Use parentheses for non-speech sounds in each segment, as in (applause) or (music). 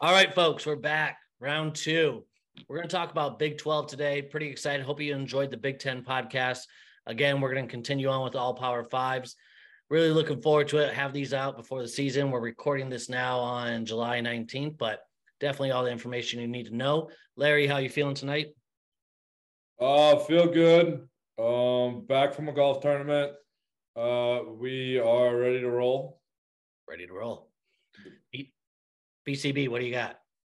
All right, folks, we're back. Round two. We're going to talk about Big 12 today. Pretty excited. Hope you enjoyed the Big 10 podcast. Again, we're going to continue on with all Power Fives. Really looking forward to it. Have these out before the season. We're recording this now on July 19th, but definitely all the information you need to know. Larry, how you feeling tonight? Uh, feel good. Um, back from a golf tournament. Uh, we are ready to roll. Ready to roll. BCB, what do you got?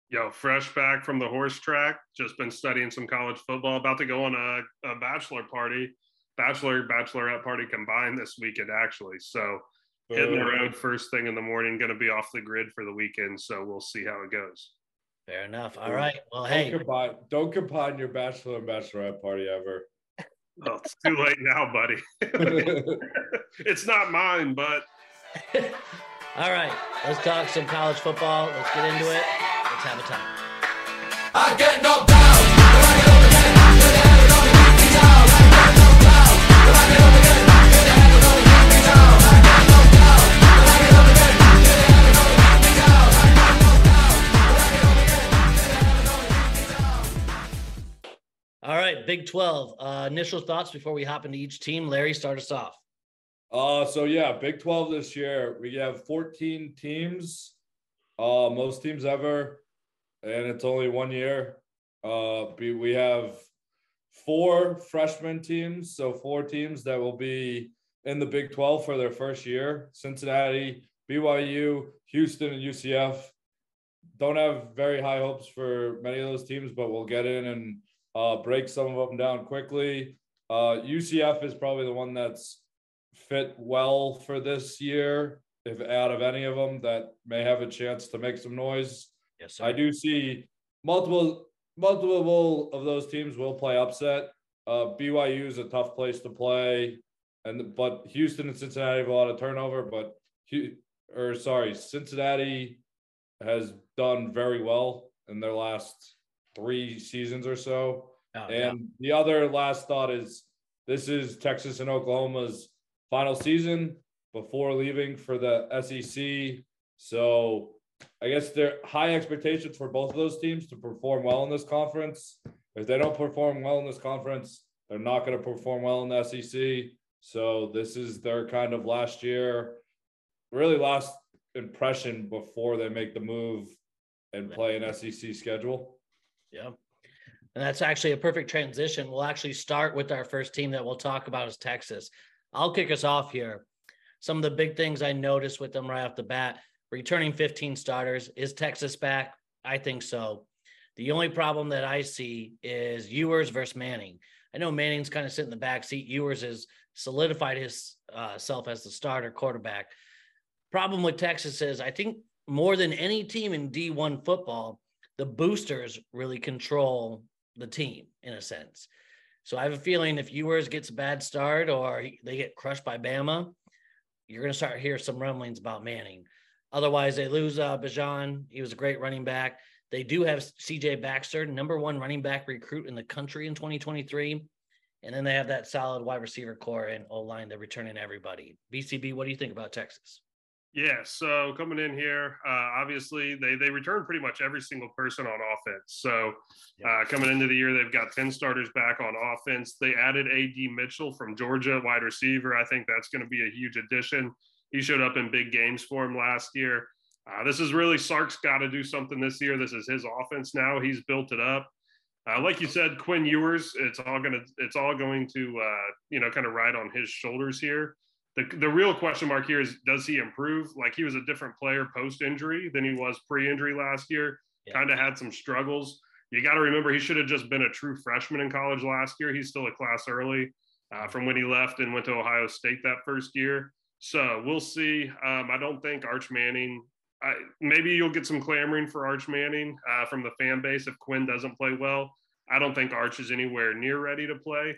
Yo, fresh back from the horse track. Just been studying some college football. About to go on a, a bachelor party, bachelor bachelorette party combined this weekend actually. So hitting the road first thing in the morning. Going to be off the grid for the weekend. So we'll see how it goes. Fair enough. All right. Well, don't hey, combine, don't combine your bachelor and bachelorette party ever. Well, it's too late now, buddy. (laughs) (laughs) it's not mine, but (laughs) all right. Let's talk some college football. Let's get into it. Let's have a time. I get knocked down. but I get up again. Good head and only knock me down. I get knocked down. but I get up again. Good head and only knock me down. I get knocked down. but I get up again. Good head and only knock me down. I get knocked down. but I get up again. Good head and only knock me down. All right. Big 12. Uh, initial thoughts before we hop into each team. Larry, start us off. Uh, so yeah, Big 12 this year. We have 14 teams, uh, most teams ever, and it's only one year. Uh, we have four freshman teams, so four teams that will be in the Big 12 for their first year. Cincinnati, BYU, Houston, and UCF. Don't have very high hopes for many of those teams, but we'll get in and uh, break some of them down quickly. Uh, UCF is probably the one that's fit well for this year. If out of any of them that may have a chance to make some noise, Yes, sir. I do see multiple multiple of those teams will play upset. Uh, BYU is a tough place to play, and but Houston and Cincinnati have a lot of turnover. But or sorry, Cincinnati has done very well in their last three seasons or so. Oh, yeah. And the other last thought is this is Texas and Oklahoma's final season before leaving for the SEC. So I guess there are high expectations for both of those teams to perform well in this conference. If they don't perform well in this conference, they're not going to perform well in the SEC. So this is their kind of last year, really last impression before they make the move and play an SEC schedule. Yeah. And that's actually a perfect transition. We'll actually start with our first team that we'll talk about is Texas. I'll kick us off here. Some of the big things I noticed with them right off the bat returning 15 starters. Is Texas back? I think so. The only problem that I see is Ewers versus Manning. I know Manning's kind of sitting in the back seat. Ewers has solidified his uh, self as the starter quarterback. Problem with Texas is I think more than any team in D1 football, the boosters really control the team in a sense. So I have a feeling if Ewers gets a bad start or they get crushed by Bama, you're going to start hear some rumblings about Manning. Otherwise, they lose uh, Bijan. He was a great running back. They do have CJ Baxter, number one running back recruit in the country in 2023. And then they have that solid wide receiver corps and O line. They're returning everybody. BCB, what do you think about Texas? Yeah, so coming in here, uh, obviously they they return pretty much every single person on offense. So uh, coming into the year, they've got ten starters back on offense. They added AD Mitchell from Georgia, wide receiver. I think that's going to be a huge addition. He showed up in big games for him last year. Uh, this is really Sark's got to do something this year. This is his offense now. He's built it up. Uh, like you said, Quinn Ewers, it's all gonna, it's all going to, uh, you know, kind of ride on his shoulders here the, the real question mark here is does he improve? Like he was a different player post injury than he was pre injury last year. Yeah. Kind of had some struggles. You got to remember he should have just been a true freshman in college last year. He's still a class early uh, from when he left and went to Ohio State that first year. So we'll see. Um, I don't think Arch Manning. I, maybe you'll get some clamoring for Arch Manning uh, from the fan base if Quinn doesn't play well. I don't think Arch is anywhere near ready to play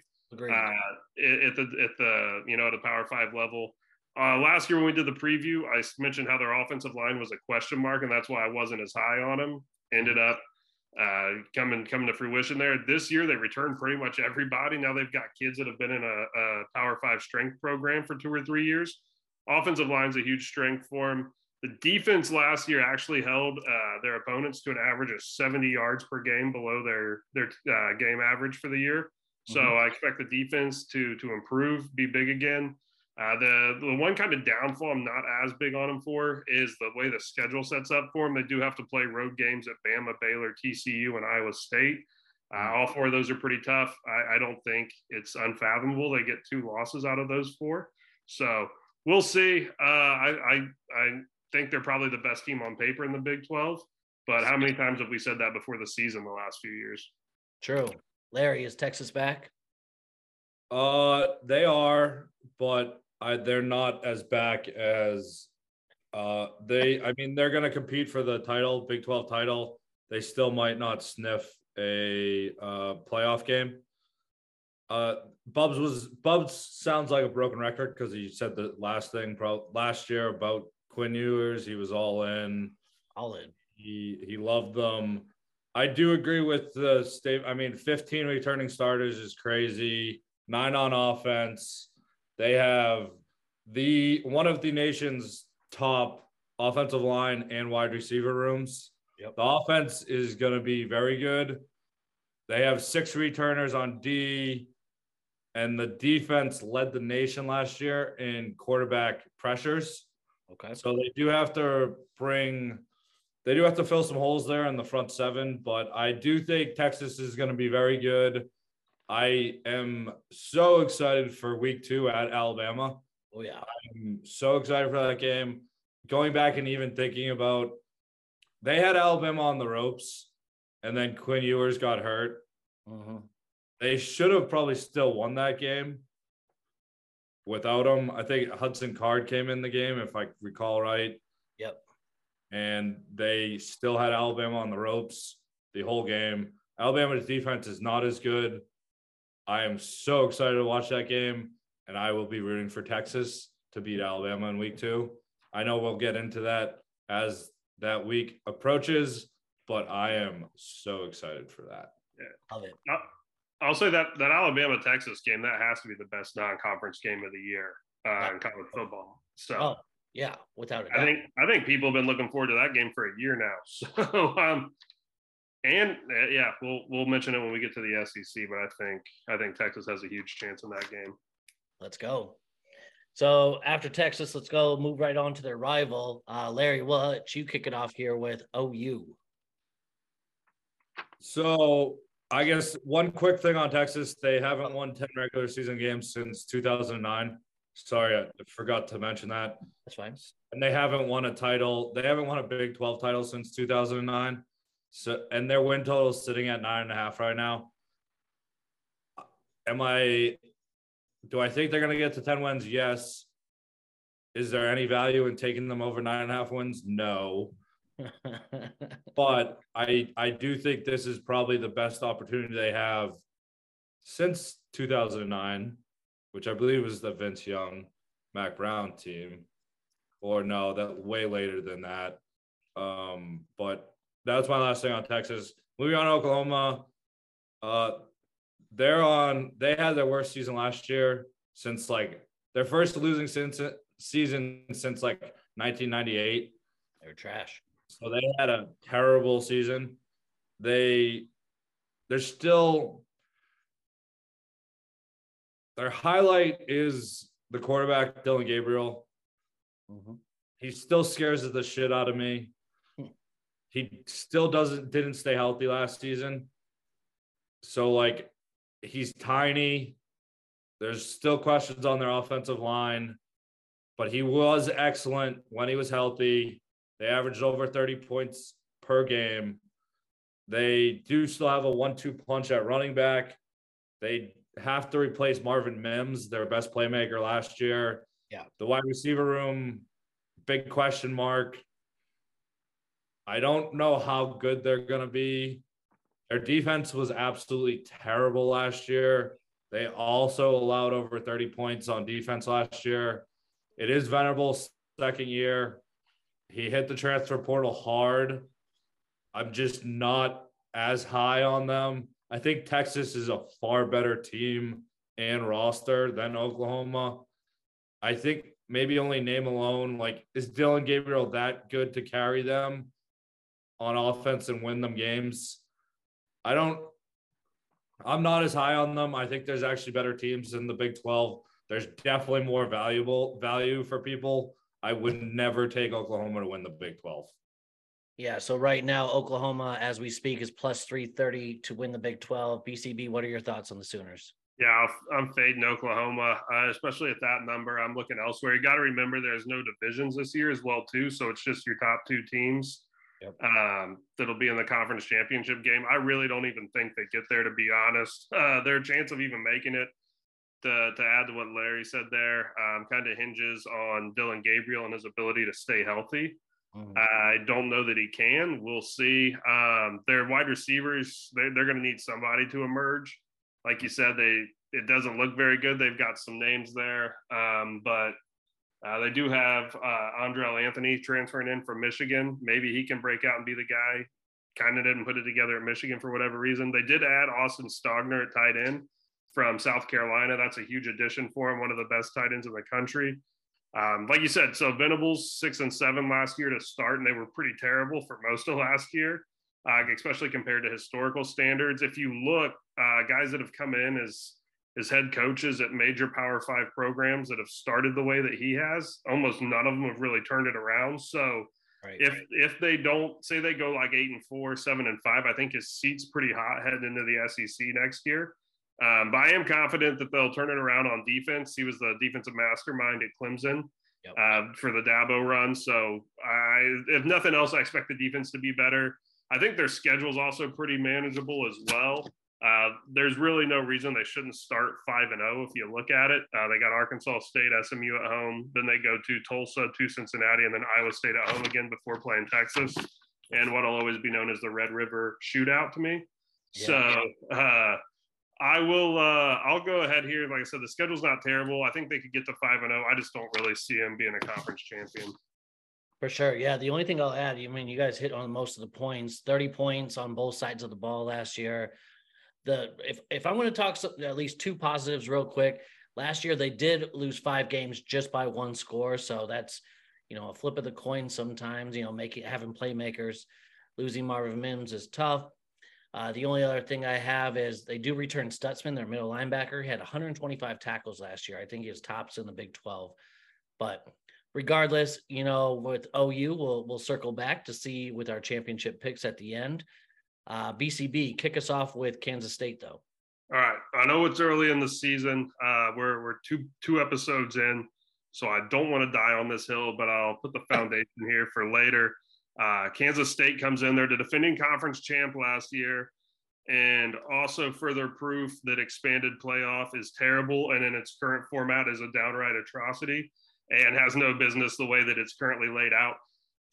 Uh, at the at the you know at the Power Five level. Uh, last year when we did the preview, I mentioned how their offensive line was a question mark, and that's why I wasn't as high on them. Ended up uh, coming coming to fruition there. This year they returned pretty much everybody. Now they've got kids that have been in a, a Power Five strength program for two or three years. Offensive line's a huge strength for them. The defense last year actually held uh, their opponents to an average of 70 yards per game below their their uh, game average for the year. So Mhm. I expect the defense to to improve, be big again. Uh, the the one kind of downfall I'm not as big on them for is the way the schedule sets up for them. They do have to play road games at Bama, Baylor, TCU, and Iowa State. Uh, all four of those are pretty tough. I, I don't think it's unfathomable they get two losses out of those four. So we'll see. Uh, I, I I think they're probably the best team on paper in the Big 12. But how many times have we said that before the season the last few years? True. Larry, is Texas back? Uh, they are, but I they're not as back as uh they. I mean, they're gonna compete for the title, Big Twelve title. They still might not sniff a uh playoff game. Uh, Bubs was Bubs sounds like a broken record because he said the last thing pro last year about Quinn Ewers. He was all in. All in. He he loved them. I do agree with the state. I mean, 15 returning starters is crazy. Nine on offense. They have the one of the nation's top offensive line and wide receiver rooms. Yep. The offense is going to be very good. They have six returners on D, and the defense led the nation last year in quarterback pressures. Okay. So they do have to bring, they do have to fill some holes there in the front seven, but I do think Texas is going to be very good. I am so excited for week two at Alabama. Oh yeah. I'm so excited for that game. Going back and even thinking about, they had Alabama on the ropes, and then Quinn Ewers got hurt. Mhm. They should have probably still won that game without him. I think Hudson Card came in the game, if I recall right. Yep. And they still had Alabama on the ropes the whole game. Alabama's defense is not as good. I am so excited to watch that game, and I will be rooting for Texas to beat Alabama in week two. I know we'll get into that as that week approaches, but I am so excited for that. Love it. I'll say that that Alabama Texas game that has to be the best non-conference game of the year uh, in college football. So Oh yeah, without a doubt. I think I think people have been looking forward to that game for a year now. (laughs) So um, and uh, yeah, we'll we'll mention it when we get to the SEC. But I think I think Texas has a huge chance in that game. Let's go. So after Texas, let's go move right on to their rival. Uh, Larry, we'll let you kick it off here with OU. So I guess one quick thing on Texas, they haven't won 10 regular season games since 2009. Sorry, I forgot to mention that. That's fine. And they haven't won a title. They haven't won a Big 12 title since 2009. So, and their win total is sitting at nine and a half right now. Am I, do I think they're going to get to 10 wins? Yes. Is there any value in taking them over nine and a half wins? No (laughs) but I I do think this is probably the best opportunity they have since 2009, which I believe was the Vince Young, Mack Brown team, or no, that way later than that. Um, but that's my last thing on Texas. Moving on to Oklahoma, uh, they're on. They had their worst season last year since like their first losing since season since like 1998. They're trash. So they had a terrible season. They they're still their highlight is the quarterback Dillon Gabriel. Mhm. He still scares the shit out of me. He still doesn't didn't stay healthy last season. So like he's tiny. There's still questions on their offensive line, but he was excellent when he was healthy. They averaged over 30 points per game. They do still have a one-two punch at running back. They have to replace Marvin Mims, their best playmaker last year. Yeah. The wide receiver room, big question mark. I don't know how good they're going to be. Their defense was absolutely terrible last year. They also allowed over 30 points on defense last year. It is Venables' second year. He hit the transfer portal hard. I'm just not as high on them. I think Texas is a far better team and roster than Oklahoma. I think maybe only name alone. Like, is Dillon Gabriel that good to carry them on offense and win them games? I don't. I'm not as high on them. I think there's actually better teams in the Big 12. There's definitely more valuable value for people. I would never take Oklahoma to win the Big 12. Yeah. So right now, Oklahoma, as we speak, is plus 330 to win the Big 12. BCB, what are your thoughts on the Sooners? Yeah, I'm fading Oklahoma, uh, especially at that number. I'm looking elsewhere. You got to remember there's no divisions this year as well too, so it's just your top two teams Yep. um, that'll be in the conference championship game. I really don't even think they get there, to be honest. Uh, their chance of even making it, to, to add to what Larry said there, um, kind of hinges on Dillon Gabriel and his ability to stay healthy. Mhm. I don't know that he can. We'll see. Um, their wide receivers, they're, they're going to need somebody to emerge. Like you said, they it doesn't look very good. They've got some names there, um, but uh, they do have uh, Andrel Anthony transferring in from Michigan. Maybe he can break out and be the guy. Kind of didn't put it together at Michigan for whatever reason. They did add Austin Stogner at tight end from South Carolina. That's a huge addition for him. One of the best tight ends in the country. Um, like you said, so Venables six and seven last year to start, and they were pretty terrible for most of last year, uh, especially compared to historical standards. If you look, uh, guys that have come in as as head coaches at major Power Five programs that have started the way that he has, almost none of them have really turned it around. So Right. if if they don't say they go like eight and four, seven and five, I think his seat's pretty hot heading into the SEC next year. Um, but I am confident that they'll turn it around on defense. He was the defensive mastermind at Clemson Yep. uh, for the Dabo run. So I, if nothing else, I expect the defense to be better. I think their schedule is also pretty manageable as well. Uh, there's really no reason they shouldn't start five and zero if you look at it. Uh, they got Arkansas State, SMU at home, then they go to Tulsa, to Cincinnati, and then Iowa State at home again before playing Texas, and what'll always be known as the Red River Shootout to me. Yeah. So uh, I will. Uh, I'll go ahead here. Like I said, the schedule's not terrible. I think they could get to five and zero. I just don't really see them being a conference champion. For sure. Yeah. The only thing I'll add, I mean, you guys hit on most of the points 30 points on both sides of the ball last year. The if if I'm going to talk some, at least two positives real quick, last year they did lose five games just by one score. So that's you know a flip of the coin sometimes, you know, making having playmakers. Losing Marvin Mims is tough. Uh, the only other thing I have is they do return Stutsman, their middle linebacker. He had 125 tackles last year. I think he was tops in the Big 12. But regardless, you know, with OU, we'll we'll circle back to see with our championship picks at the end. Uh, BCB, kick us off with Kansas State, though. All right. I know it's early in the season. Uh, we're we're two two episodes in, so I don't want to die on this hill, but I'll put the (laughs) foundation here for later. Uh, Kansas State comes in. They're the defending conference champ last year, and also further proof that expanded playoff is terrible and in its current format is a downright atrocity and has no business the way that it's currently laid out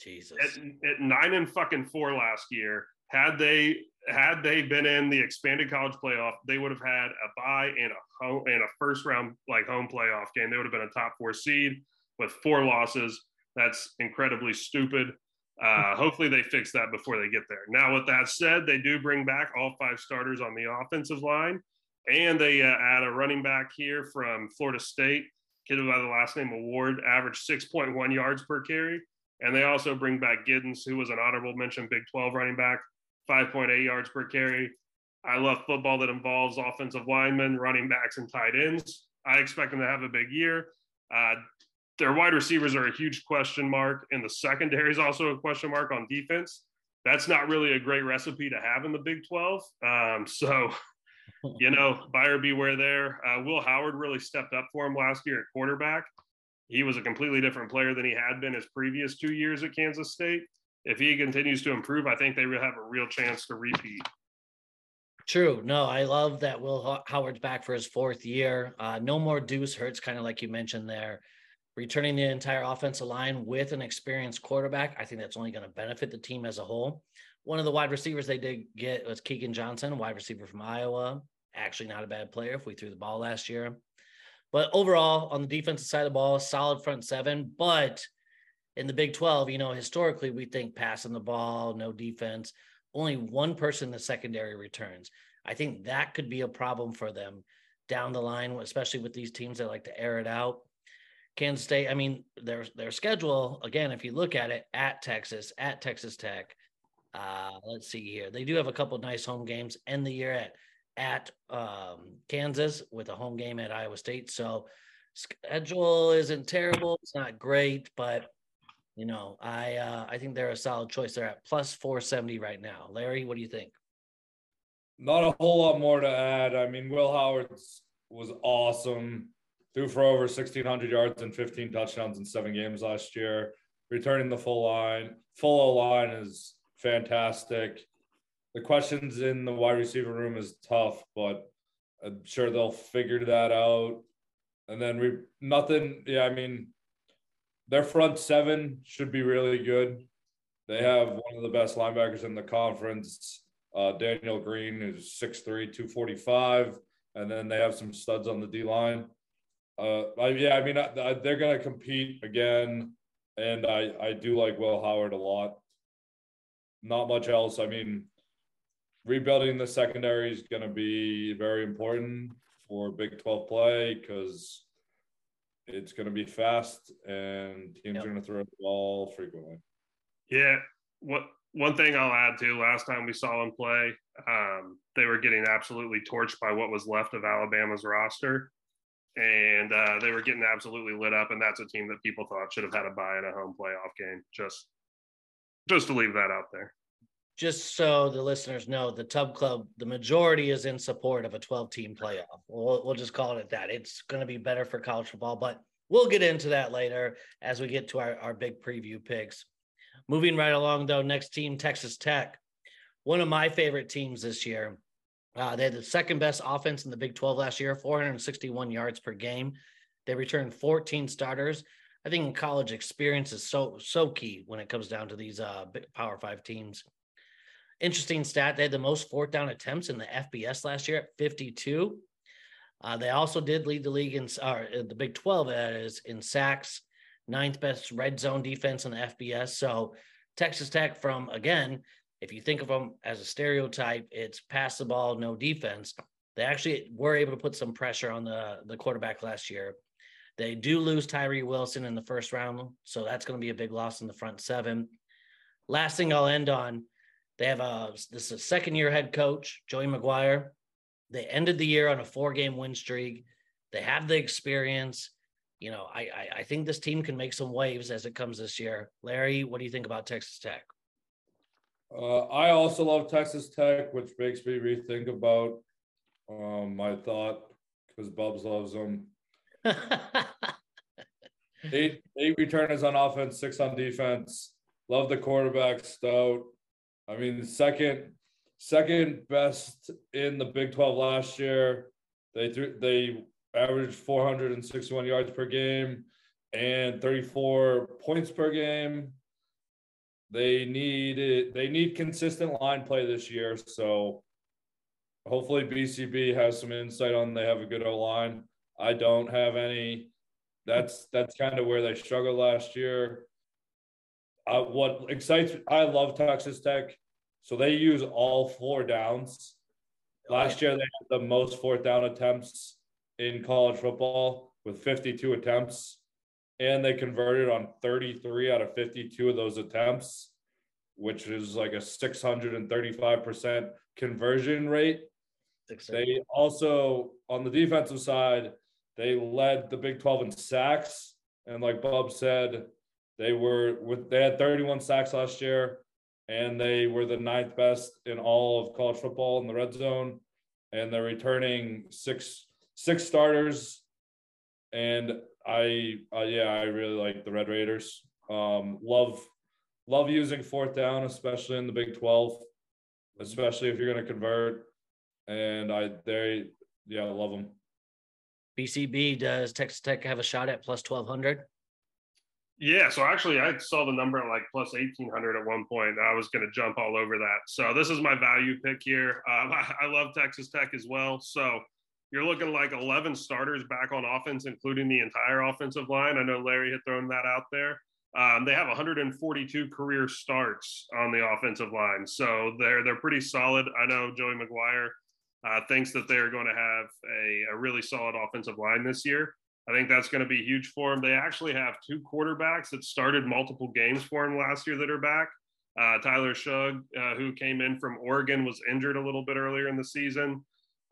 Jesus. at, at nine and fucking four last year, had they had they been in the expanded college playoff, they would have had a bye and a home and a first round like home playoff game. They would have been a top four seed with four losses. That's incredibly stupid. Uh, hopefully they fix that before they get there. Now, with that said, they do bring back all five starters on the offensive line, and they uh, add a running back here from Florida State, kid by the last name Award, averaged 6.1 yards per carry. And they also bring back Giddens, who was an honorable mention Big 12 running back, 5.8 yards per carry. I love football that involves offensive linemen, running backs, and tight ends. I expect them to have a big year. Uh, their wide receivers are a huge question mark, and the secondary is also a question mark on defense. That's not really a great recipe to have in the Big 12. Um, so, (laughs) you know, buyer beware there. Uh, Will Howard really stepped up for him last year at quarterback he was a completely different player than he had been his previous two years at Kansas State. If he continues to improve, I think they will have a real chance to repeat. True. No, I love that Will Howard's back for his fourth year. Uh, no more Deuce Hurts, kind of like you mentioned there. Returning the entire offensive line with an experienced quarterback, I think that's only going to benefit the team as a whole. One of the wide receivers they did get was Keagan Johnson, wide receiver from Iowa. Actually, not a bad player if we threw the ball last year. But overall, on the defensive side of the ball, solid front seven. But in the Big 12, you know, historically, we think passing the ball, no defense. Only one person in the secondary returns. I think that could be a problem for them down the line, especially with these teams that like to air it out. Kansas State, I mean, their their schedule again, if you look at it, at Texas, at Texas Tech. Uh, let's see here. They do have a couple nice home games. End the year at at um, Kansas with a home game at Iowa State. So schedule isn't terrible. It's not great, but you know, I uh, I think they're a solid choice. They're at plus four seventy right now. Larry, what do you think? Not a whole lot more to add. I mean, Will Howard was awesome. Threw for over 1,600 yards and 15 touchdowns in seven games last year. Returning the full line, full O line is fantastic. The questions in the wide receiver room is tough, but I'm sure they'll figure that out. And then we nothing. Yeah, I mean, their front seven should be really good. They have one of the best linebackers in the conference. Uh, Daniel Green is 6'3, 245. And then they have some studs on the D line. Uh, I, yeah, I mean, I, I, they're going to compete again. And I, I do like Will Howard a lot. Not much else. I mean, rebuilding the secondary is going to be very important for Big 12 play because it's going to be fast and teams Yep. are going to throw the ball frequently. Yeah. What one thing I'll add to last time we saw them play, um, they were getting absolutely torched by what was left of Alabama's roster. And uh, they were getting absolutely lit up, and that's a team that people thought should have had a bye in a home playoff game. Just, just to leave that out there. Just so the listeners know, the Tub Club, the majority is in support of a 12 team playoff. We'll, we'll just call it that. It's going to be better for college football, but we'll get into that later as we get to our, our big preview picks. Moving right along, though, next team, Texas Tech. One of my favorite teams this year. Uh, they had the second best offense in the Big 12 last year, 461 yards per game. They returned 14 starters. I think in college experience is so so key when it comes down to these uh, Power Five teams. Interesting stat: they had the most fourth down attempts in the FBS last year at 52. Uh, they also did lead the league in or uh, the Big 12 that is in sacks, ninth best red zone defense in the FBS. So Texas Tech, from again, if you think of them as a stereotype, it's pass the ball, no defense. They actually were able to put some pressure on the the quarterback last year. They do lose Tyree Wilson in the first round, so that's going to be a big loss in the front seven. Last thing I'll end on, they have a this is a second year head coach, Joey McGuire. They ended the year on a four game win streak. They have the experience. You know, I, I I think this team can make some waves as it comes this year. Larry, what do you think about Texas Tech? Uh, I also love Texas Tech, which makes me rethink about um, my thought because Bubs loves them. (laughs) Eight eight returners on offense, six on defense. Love the quarterback stout. I mean, second second best in the Big Twelve last year. They threw they averaged 461 yards per game and 34 points per game. They need it, they need consistent line play this year. So hopefully BCB has some insight on they have a good O line. I don't have any. That's that's kind of where they struggled last year. Uh, what excites I love Texas Tech. So they use all four downs. Last year they had the most fourth down attempts in college football with 52 attempts, and they converted on 33 out of 52 of those attempts, which is like a 635% conversion rate. They also, on the defensive side, they led the Big 12 in sacks. And like Bob said, they were with they had 31 sacks last year, and they were the ninth best in all of college football in the red zone. And they're returning six six starters. And I uh, yeah, I really like the Red Raiders. Um, love love using fourth down, especially in the Big 12, especially if you're gonna convert. And I they yeah, I love them. BCB does Texas Tech have a shot at plus 1200? Yeah, so actually, I saw the number at like plus 1800 at one point. I was going to jump all over that. So, this is my value pick here. Um, (laughs) I, I love Texas Tech as well. So, you're looking like 11 starters back on offense, including the entire offensive line. I know Larry had thrown that out there. Um, they have 142 career starts on the offensive line, so they're they're pretty solid. I know Joey McGuire uh, thinks that they're going to have a, a really solid offensive line this year. I think that's going to be huge for him. They actually have two quarterbacks that started multiple games for him last year that are back. Uh, Tyler Shough, uh, who came in from Oregon, was injured a little bit earlier in the season.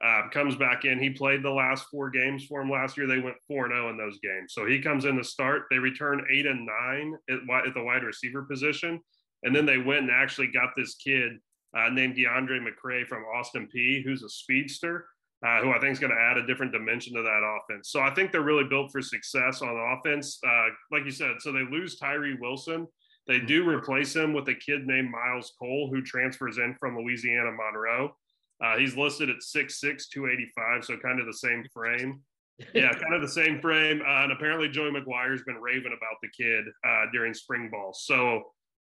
Uh, comes back in. He played the last four games for him last year. They went 4 0 in those games. So he comes in to start. They return eight and nine at, at the wide receiver position. And then they went and actually got this kid uh, named DeAndre McCray from Austin Peay, who's a speedster, uh, who I think is going to add a different dimension to that offense. So I think they're really built for success on offense. Uh, like you said, so they lose Tyree Wilson. They do replace him with a kid named Myles Cole, who transfers in from Louisiana Monroe. Uh, he's listed at 6'6, 285, so kind of the same (laughs) frame. Yeah, kind of the same frame. Uh, and apparently, Joey McGuire's been raving about the kid uh, during spring ball. So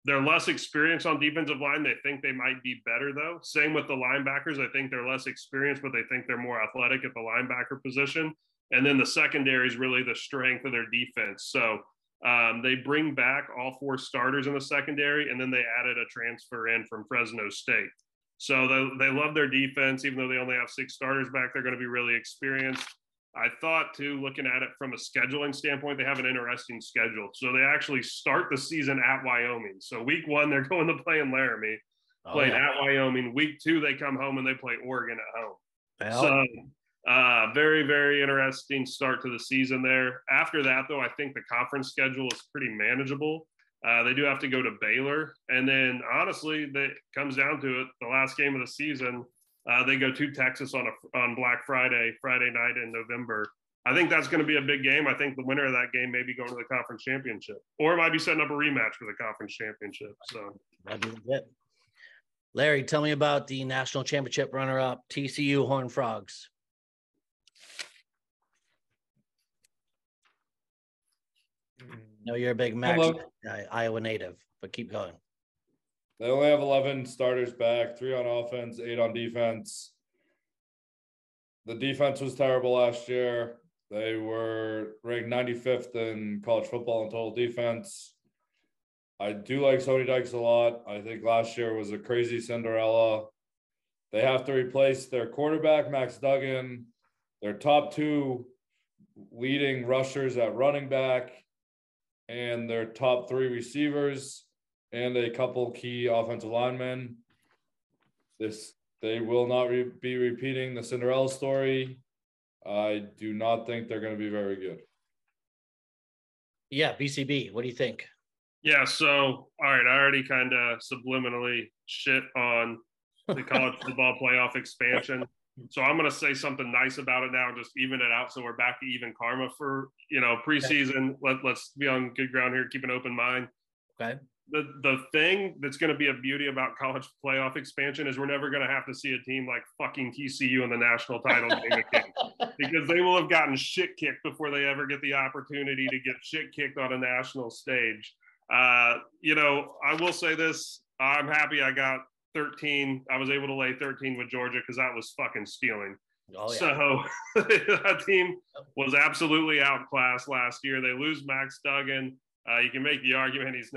they're less experienced on defensive line. They think they might be better, though. Same with the linebackers. I think they're less experienced, but they think they're more athletic at the linebacker position. And then the secondary is really the strength of their defense. So um, they bring back all four starters in the secondary, and then they added a transfer in from Fresno State. So they, they love their defense, even though they only have six starters back. They're going to be really experienced. I thought too, looking at it from a scheduling standpoint, they have an interesting schedule. So they actually start the season at Wyoming. So week one, they're (laughs) going to play in Laramie, Oh, playing yeah. at Wyoming. Week two, they come home and they play Oregon at home. Well, So uh, very, very interesting start to the season there. After that, though, I think the conference schedule is pretty manageable. Uh, they do have to go to Baylor, and then honestly, that comes down to it. The last game of the season, uh, they go to Texas on a on Black Friday, Friday night in November. I think that's going to be a big game. I think the winner of that game may be going to the conference championship, or might be setting up a rematch for the conference championship. So. Larry, tell me about the national championship runner-up TCU Horned Frogs. No, you're a big Max Hello. uh, Iowa native, but keep going. They only have 11 starters back, three on offense, eight on defense. The defense was terrible last year. They were ranked 95th in college football in total defense. I do like Sonny Dykes a lot. I think last year was a crazy Cinderella. They have to replace their quarterback, Max Duggan, their top two leading rushers at running back, and their top three receivers and a couple key offensive linemen. This they will not re- be repeating the Cinderella story. I do not think they're going to be very good. Yeah, BCB. What do you think? Yeah, so all right, I already kind of subliminally shit on the college football playoff expansion. So I'm gonna say something nice about it now, and just even it out. So we're back to even karma for you know preseason. Let let's be on good ground here. Keep an open mind. Okay. The the thing that's gonna be a beauty about college playoff expansion is we're never gonna have to see a team like fucking TCU in the national title game again (laughs) because they will have gotten shit kicked before they ever get the opportunity to get shit kicked on a national stage. Uh, you know, I will say this: I'm happy I got 13. I was able to lay 13 with Georgia because that was fucking stealing. Oh yeah. So (laughs) that team was absolutely outclassed last year. They lose Max Duggan. Uh, you can make the argument he's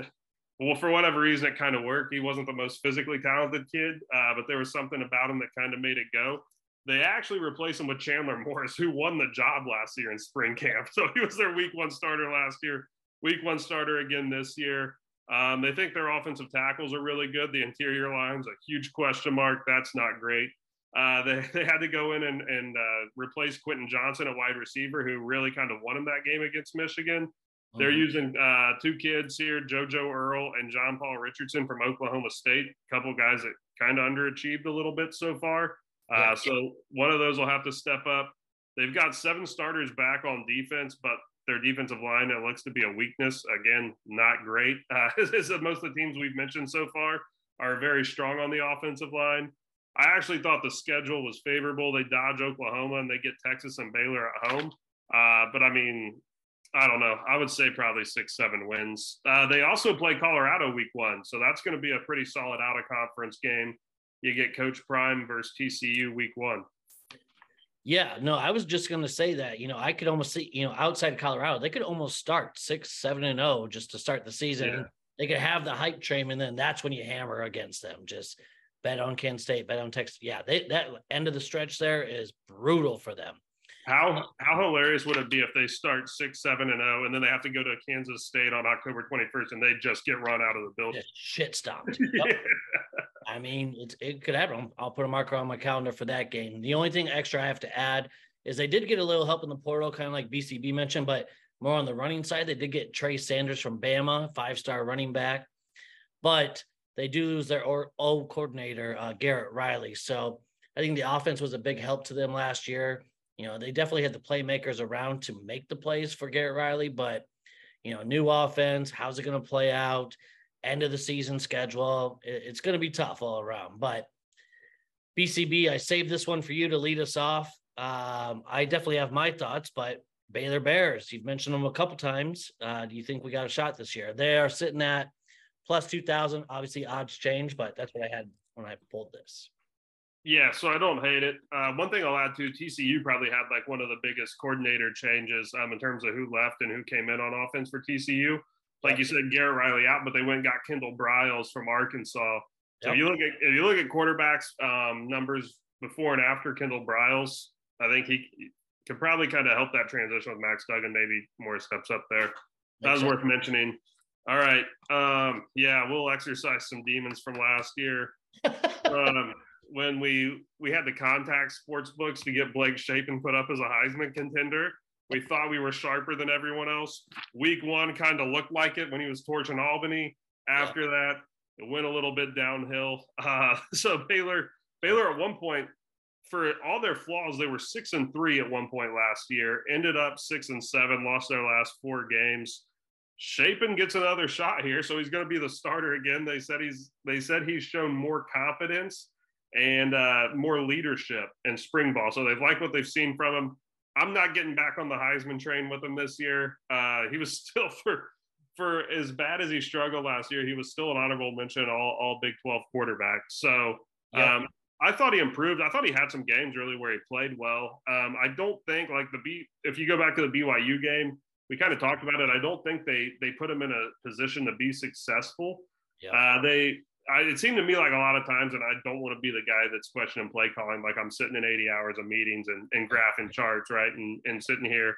well for whatever reason it kind of worked. He wasn't the most physically talented kid, uh, but there was something about him that kind of made it go. They actually replaced him with Chandler Morris, who won the job last year in spring camp. (laughs) So he was their week one starter last year, week one starter again this year. Um, they think their offensive tackles are really good. The interior line's a huge question mark. That's not great. Uh, they, (laughs) they had to go in and, and uh, replace Quentin Johnston, a wide receiver who really kind of won him that game against Michigan. They're Mhm. using uh, two kids here, JoJo Earle and John Paul Richardson from Oklahoma State. A couple guys that kind of underachieved a little bit so far. Uh, Yeah. So one of those will have to step up. They've got seven starters back on defense, but their defensive line it looks to be a weakness. Again, not great. (laughs) Uh, most of the teams we've mentioned so far are very strong on the offensive line. I actually thought the schedule was favorable. They dodge Oklahoma and they get Texas and Baylor at home. Uh, but I mean, I don't know. I would say probably six, seven wins. Uh, they also play Colorado week one. So that's going to be a pretty solid out of conference game. You get Coach Prime versus TCU week one. Yeah, no, I was just gonna say that. You know, I could almost see, you know, outside Colorado, they could almost start six, seven, and zero just to start the season. Yeah. They could have the hype train, and then that's when you hammer against them. Just bet on Kent State, bet on Texas. Yeah, they, that end of the stretch there is brutal for them. How how hilarious would it be if they start six, seven, and zero, and then they have to go to Kansas State on October twenty first, and they just get run out of the building? Just shit stomped. (laughs) I mean, it could happen. I'll put a marker on my calendar for that game. The only thing extra I have to add is they did get a little help in the portal, kind of like BCB mentioned, but more on the running side. They did get Trey Sanders from Bama, five star running back, but they do lose their old coordinator, uh, Garrett Riley. So I think the offense was a big help to them last year. You know, they definitely had the playmakers around to make the plays for Garrett Riley, but you know, new offense, how's it going to play out? End of the season schedule, it's going to be tough all around. But BCB, I saved this one for you to lead us off. Um, I definitely have my thoughts, but Baylor Bears, you've mentioned them a couple times. Uh, do you think we got a shot this year? They are sitting at plus 2000. Obviously, odds change, but that's what I had when I pulled this. Yeah, so I don't hate it. Uh, one thing I'll add to TCU probably had like one of the biggest coordinator changes um, in terms of who left and who came in on offense for TCU. Like you said, Garrett Riley out, but they went and got Kendall Briles from Arkansas. So yep. if you look at if you look at quarterbacks um, numbers before and after Kendall Briles, I think he could probably kind of help that transition with Max Duggan. Maybe more steps up there. That was worth mentioning. All right. Um, yeah, we'll exorcise some demons from last year. (laughs) um, when we we had the contact sports books to get Blake Shapen put up as a Heisman contender. We thought we were sharper than everyone else. Week one kind of looked like it when he was torching Albany. After yeah. that, it went a little bit downhill. (laughs) Uh, so Baylor, Baylor at one point, for all their flaws, they were six and three at one point last year. Ended up six and seven, lost their last four games. Shapen gets another shot here, so he's going to be the starter again. They said he's they said he's shown more confidence and uh, more leadership in spring ball. So they've liked what they've seen from him. I'm not getting back on the Heisman train with him this year. Uh, he was (laughs) still for for as bad as he struggled last year, he was still an honorable mention all all Big 12 quarterback. So um, I thought he improved. I thought he had some games really where he played well. Um, I don't think like the B. If you go back to the BYU game, we kind of talked about it. I don't think they they put him in a position to be successful. Yeah. Uh, they I, it seemed to me like a lot of times, and I don't want to be the guy that's questioning play calling. Like I'm sitting in 80 hours of meetings and, and graphing charts, right, and and sitting here,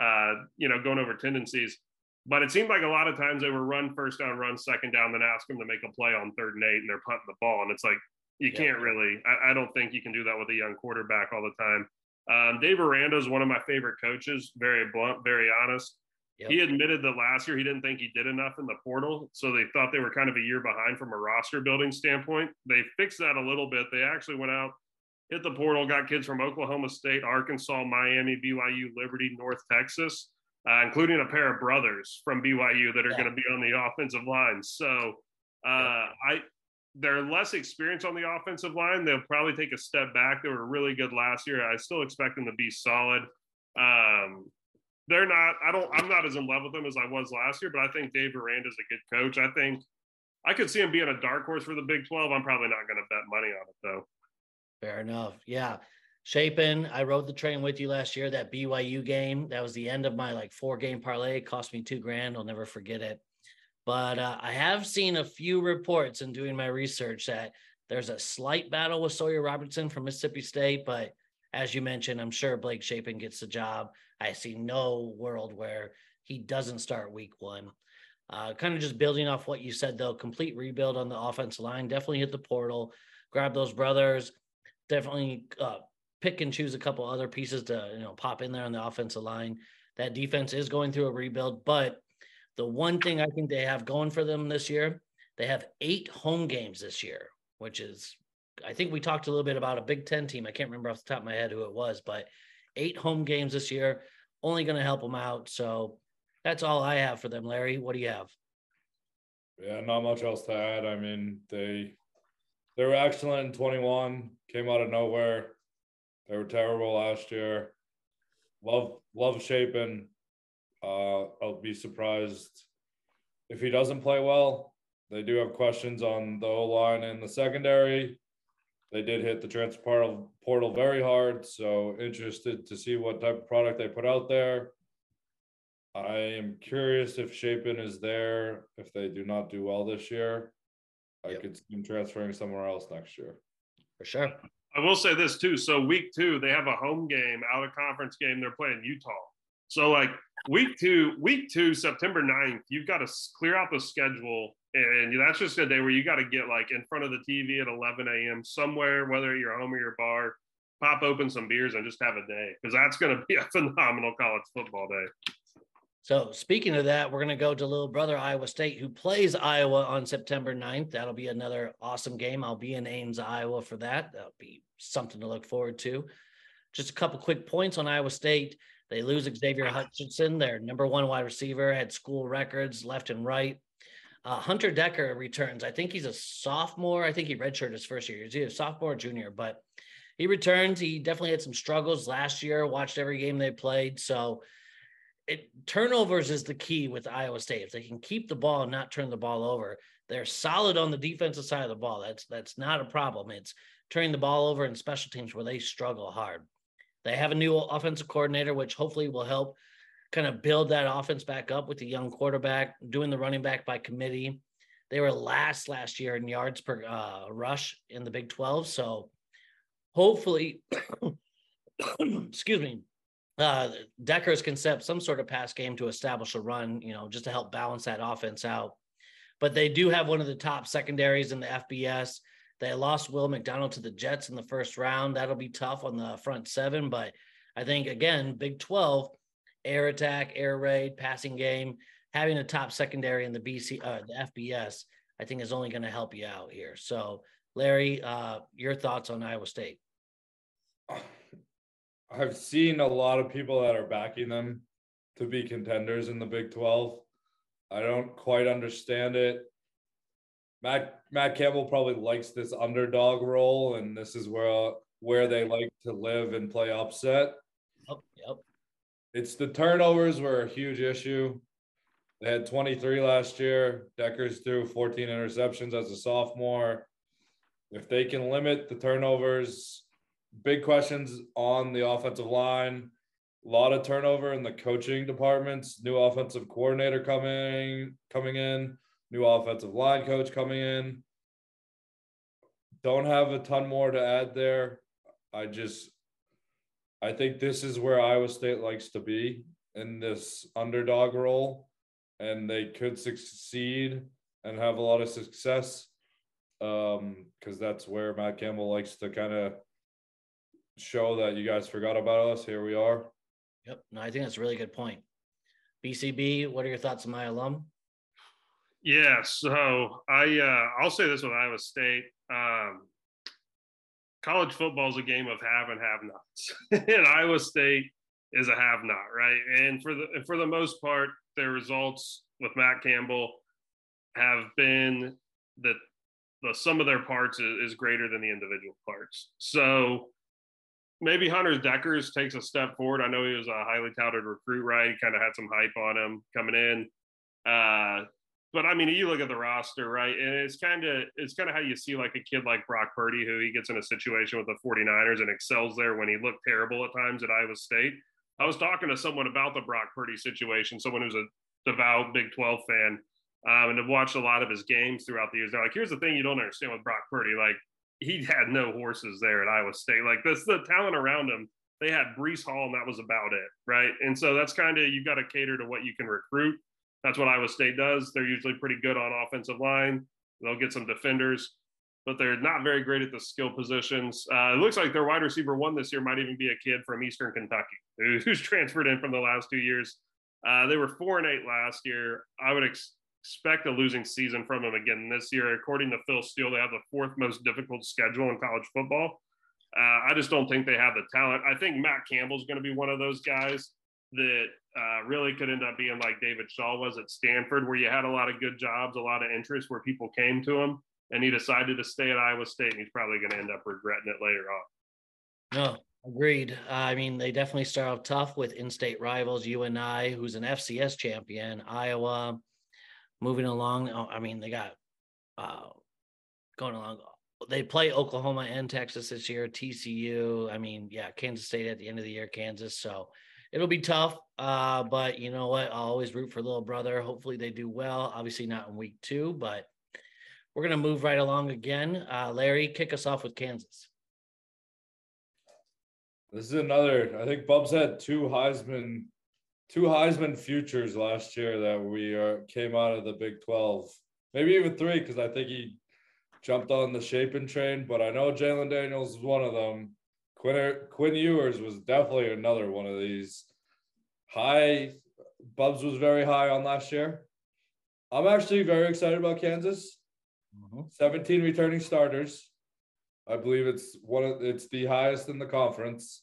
uh, you know, going over tendencies. But it seemed like a lot of times they were run first down, run second down, then ask them to make a play on third and eight, and they're punting the ball. And it's like you yeah. can't really. I, I, don't think you can do that with a young quarterback all the time. Um, Dave Aranda is one of my favorite coaches. Very blunt, very honest. Yep. He admitted that last year he didn't think he did enough in the portal. So they thought they were kind of a year behind from a roster building standpoint. They fixed that a little bit. They actually went out, hit the portal, got kids from Oklahoma State, Arkansas, Miami, BYU, Liberty, North Texas, uh, including a pair of brothers from BYU that are yeah. going to be on the offensive line. So uh. I, they're less experienced on the offensive line. They'll probably take a step back. They were really good last year. I still expect them to be solid. Um, they're not. I don't. I'm not as in love with them as I was last year, but I think Dave Aranda is a good coach. I think I could see him being a dark horse for the Big 12. I'm probably not going to bet money on it though. Fair enough. Yeah. Shapen, I rode the train with you last year. That BYU game, that was the end of my like four game parlay. It cost me two grand. I'll never forget it. But uh, I have seen a few reports in doing my research that there's a slight battle with Sawyer Robertson from Mississippi State, but as you mentioned, I'm sure Blake Shapen gets the job. I see no world where he doesn't start week one. Uh, kind of just building off what you said, though, complete rebuild on the offensive line. Definitely hit the portal, grab those brothers. Definitely uh, pick and choose a couple other pieces to you know pop in there on the offensive line. That defense is going through a rebuild, but the one thing I think they have going for them this year, they have eight home games this year, which is I think we talked a little bit about a Big Ten team. I can't remember off the top of my head who it was, but eight home games this year, only going to help them out. So that's all I have for them. Larry, what do you have? Yeah, not much else to add. I mean, they they were excellent in 21, came out of nowhere. They were terrible last year. Love love Shapen. Uh, I'll be surprised if he doesn't play well. They do have questions on the O line and the secondary they did hit the transfer portal, portal very hard. So interested to see what type of product they put out there. I am curious if Shapen is there if they do not do well this year. I yep. could see him transferring somewhere else next year. For sure. I will say this too. So week two, they have a home game, out of conference game. They're playing Utah. So like week two, week two, September 9th, you've got to clear out the schedule. And that's just a day where you got to get like in front of the TV at 11 a.m. somewhere, whether at your home or your bar, pop open some beers and just have a day because that's going to be a phenomenal college football day. So speaking of that, we're going to go to little brother Iowa State, who plays Iowa on September 9th. That'll be another awesome game. I'll be in Ames, Iowa for that. That'll be something to look forward to. Just a couple quick points on Iowa State. They lose Xavier Hutchinson, their number one wide receiver, had school records left and right. Uh, Hunter Decker returns. I think he's a sophomore. I think he redshirted his first year. He's either sophomore or junior, but he returns. He definitely had some struggles last year. Watched every game they played. So it turnovers is the key with Iowa State. If they can keep the ball and not turn the ball over, they're solid on the defensive side of the ball. That's that's not a problem. It's turning the ball over in special teams where they struggle hard. They have a new offensive coordinator, which hopefully will help kind of build that offense back up with the young quarterback, doing the running back by committee. They were last last year in yards per uh, rush in the Big 12. So hopefully, (coughs) excuse me, uh, Dekkers can set some sort of pass game to establish a run, you know, just to help balance that offense out. But they do have one of the top secondaries in the FBS. They lost Will McDonald to the Jets in the first round. That'll be tough on the front seven. But I think, again, Big 12, air attack, air raid, passing game, having a top secondary in the BC, uh, the FBS, I think is only going to help you out here. So, Larry, uh, your thoughts on Iowa State? I've seen a lot of people that are backing them to be contenders in the Big 12. I don't quite understand it. Matt Matt Campbell probably likes this underdog role, and this is where where they like to live and play upset. Yep, yep. It's the turnovers were a huge issue. They had 23 last year. Dekkers threw 14 interceptions as a sophomore. If they can limit the turnovers, big questions on the offensive line. A lot of turnover in the coaching departments. New offensive coordinator coming coming in. New offensive line coach coming in. Don't have a ton more to add there. I just I think this is where Iowa State likes to be in this underdog role, and they could succeed and have a lot of success um because that's where Matt Campbell likes to kind of show that you guys forgot about us. Here we are. Yep. No, I think that's a really good point. BCB, what are your thoughts on my alum? Yeah, so I uh, I'll say this with Iowa State. Um, college football is a game of have and have nots, (laughs) and Iowa State is a have not, right? And for the for the most part, their results with Matt Campbell have been that the sum of their parts is, is greater than the individual parts. So maybe Hunter Dekkers takes a step forward. I know he was a highly touted recruit, right? He kind of had some hype on him coming in. Uh, but I mean, you look at the roster, right? And it's kind of it's kind of how you see like a kid like Brock Purdy, who he gets in a situation with the 49ers and excels there when he looked terrible at times at Iowa State. I was talking to someone about the Brock Purdy situation, someone who's a devout Big 12 fan, um, and have watched a lot of his games throughout the years. They're like, here's the thing you don't understand with Brock Purdy. Like, he had no horses there at Iowa State. Like, this the talent around him. They had Breece Hall, and that was about it, right? And so that's kind of, you got to cater to what you can recruit. That's what Iowa State does. They're usually pretty good on offensive line. They'll get some defenders, but they're not very great at the skill positions. Uh, it looks like their wide receiver one this year might even be a kid from Eastern Kentucky (laughs) who's transferred in from the last two years. Uh, they were four and eight last year. I would ex- expect a losing season from them again this year. According to Phil Steele, they have the fourth most difficult schedule in college football. Uh, I just don't think they have the talent. I think Matt Campbell's going to be one of those guys that uh, really could end up being like David Shaw was at Stanford, where you had a lot of good jobs, a lot of interest, where people came to him, and he decided to stay at Iowa State, and he's probably going to end up regretting it later on. No, agreed. I mean, they definitely start off tough with in-state rivals, UNI, who's an FCS champion, Iowa, moving along. Oh, I mean, they got uh, going along. They play Oklahoma and Texas this year. TCU. I mean, yeah, Kansas State at the end of the year, Kansas. So it'll be tough. Uh, but you know what? I'll always root for little brother. Hopefully they do well. Obviously not in week two, but we're gonna move right along again. Uh, Larry, kick us off with Kansas. This is another. I think Bubs had two Heisman, two Heisman futures last year that we are came out of the Big Twelve, maybe even three because I think he jumped on the Shapen train. But I know Jalon Daniels was one of them. Quinn Quinn Ewers was definitely another one of these. High Bubs was very high on last year. I'm actually very excited about Kansas. Mm-hmm. 17 returning starters. I believe it's one of it's the highest in the conference.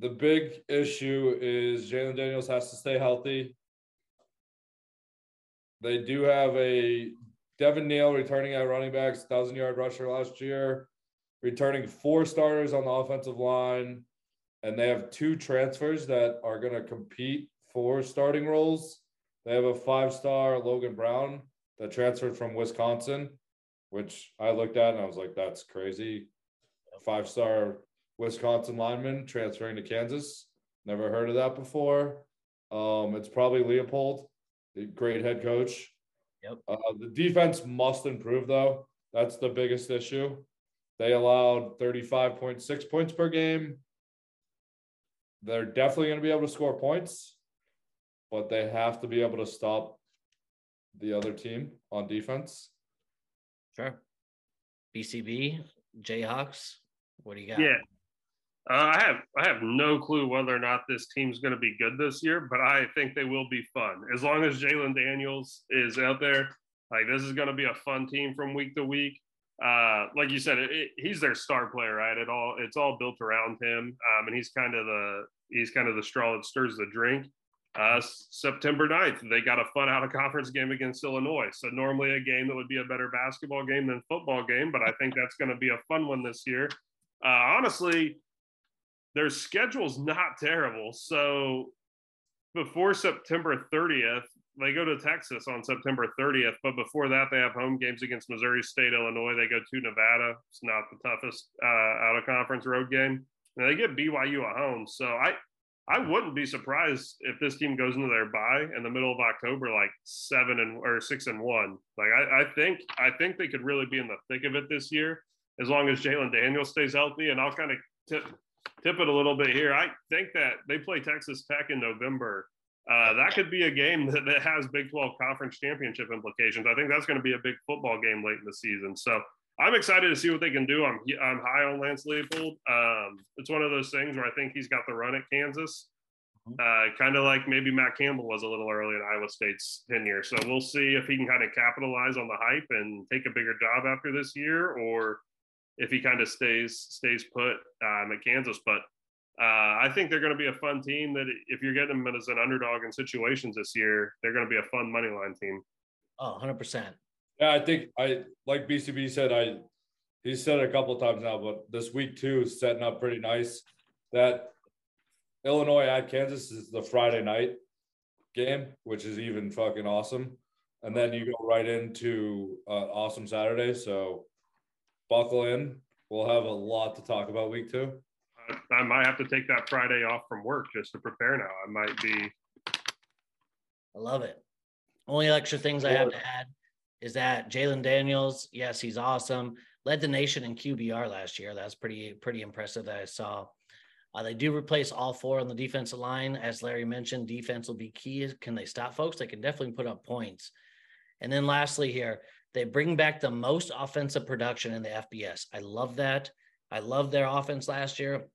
The big issue is Jalon Daniels has to stay healthy. They do have a Devin Neal returning at running backs, thousand yard rusher last year, returning four starters on the offensive line, and they have two transfers that are going to compete for starting roles. They have a five star Logan Brown that transferred from Wisconsin, which I looked at and I was like, that's crazy. Five star Wisconsin lineman transferring to Kansas. Never heard of that before. Um, it's probably Leipold, the great head coach. Yep. Uh, the defense must improve, though. That's the biggest issue. They allowed 35.6 points per game. They're definitely going to be able to score points, but they have to be able to stop the other team on defense. Sure. BCB, Jayhawks. What do you got? Yeah. Uh, I have I have no clue whether or not this team's going to be good this year, but I think they will be fun as long as Jalon Daniels is out there. Like this is going to be a fun team from week to week. Uh, like you said, it, it, he's their star player, right? It all it's all built around him, um, and he's kind of the he's kind of the straw that stirs the drink. Uh, September 9th, they got a fun out of conference game against Illinois. So normally a game that would be a better basketball game than football game, but I think that's going to be a fun one this year. Uh, honestly, their schedule's not terrible. So before September 30th, they go to Texas on September 30th. But before that, they have home games against Missouri State, Illinois. They go to Nevada. It's not the toughest uh, out of conference road game. And they get BYU at home. So I, I wouldn't be surprised if this team goes into their bye in the middle of October, like seven and or six and one. Like I, I think I think they could really be in the thick of it this year, as long as Jalon Daniels stays healthy. And I'll kind of tip tip it a little bit here. I think that they play Texas Tech in November. Uh, that could be a game that, that has Big 12 conference championship implications. I think that's going to be a big football game late in the season. So I'm excited to see what they can do. I'm I'm high on Lance Leipold. Um, it's one of those things where I think he's got the run at Kansas, uh, kind of like maybe Matt Campbell was a little early in Iowa State's tenure. So we'll see if he can kind of capitalize on the hype and take a bigger job after this year, or if he kind of stays stays put um, at Kansas. But uh, I think they're going to be a fun team. That if you're getting them as an underdog in situations this year, they're going to be a fun money line team. Oh, 100 percent. Yeah, I think I like BCB said. I he said it a couple times now, but this week two is setting up pretty nice. That Illinois at Kansas is the Friday night game, which is even fucking awesome. And then you go right into uh, awesome Saturday. So buckle in. We'll have a lot to talk about week two. I might have to take that Friday off from work just to prepare now. I might be. I love it. Only extra things I have to add is that Jalon Daniels, yes, he's awesome. Led the nation in QBR last year. That's pretty pretty impressive that I saw. Uh, they do replace all four on the defensive line, as Larry mentioned. Defense will be key. Can they stop folks? They can definitely put up points. And then lastly, here they bring back the most offensive production in the FBS. I love that. I love their offense last year.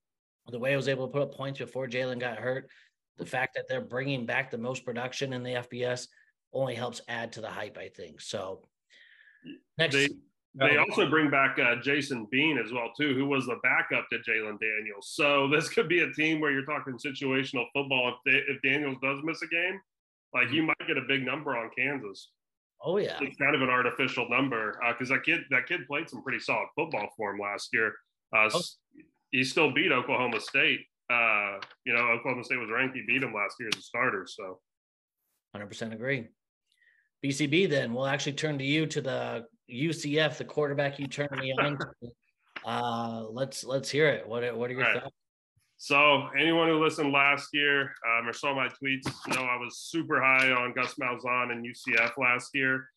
The way I was able to put up points before Jalon got hurt. The fact that they're bringing back the most production in the FBS only helps add to the hype, I think. So next, They they also bring back uh, Jason Bean as well too, who was the backup to Jalon Daniels. So (laughs) this could be a team where you're talking situational football. If they, if Daniels does miss a game, like you might get a big number on Kansas. oh yeah, It's kind of an artificial number because that kid that kid played some pretty solid football for him last year. Uh, Oh. He still beat Oklahoma State. Uh, you know, Oklahoma State was ranked. He beat him last year as a starter. So hundred percent agree. BCB, then we'll actually turn to you to the UCF, the quarterback you turned me on. to. (laughs) Uh, let's let's hear it. What what are your right. thoughts? So anyone who listened last year um, or saw my tweets know I was super high on Gus Malzahn and UCF last year.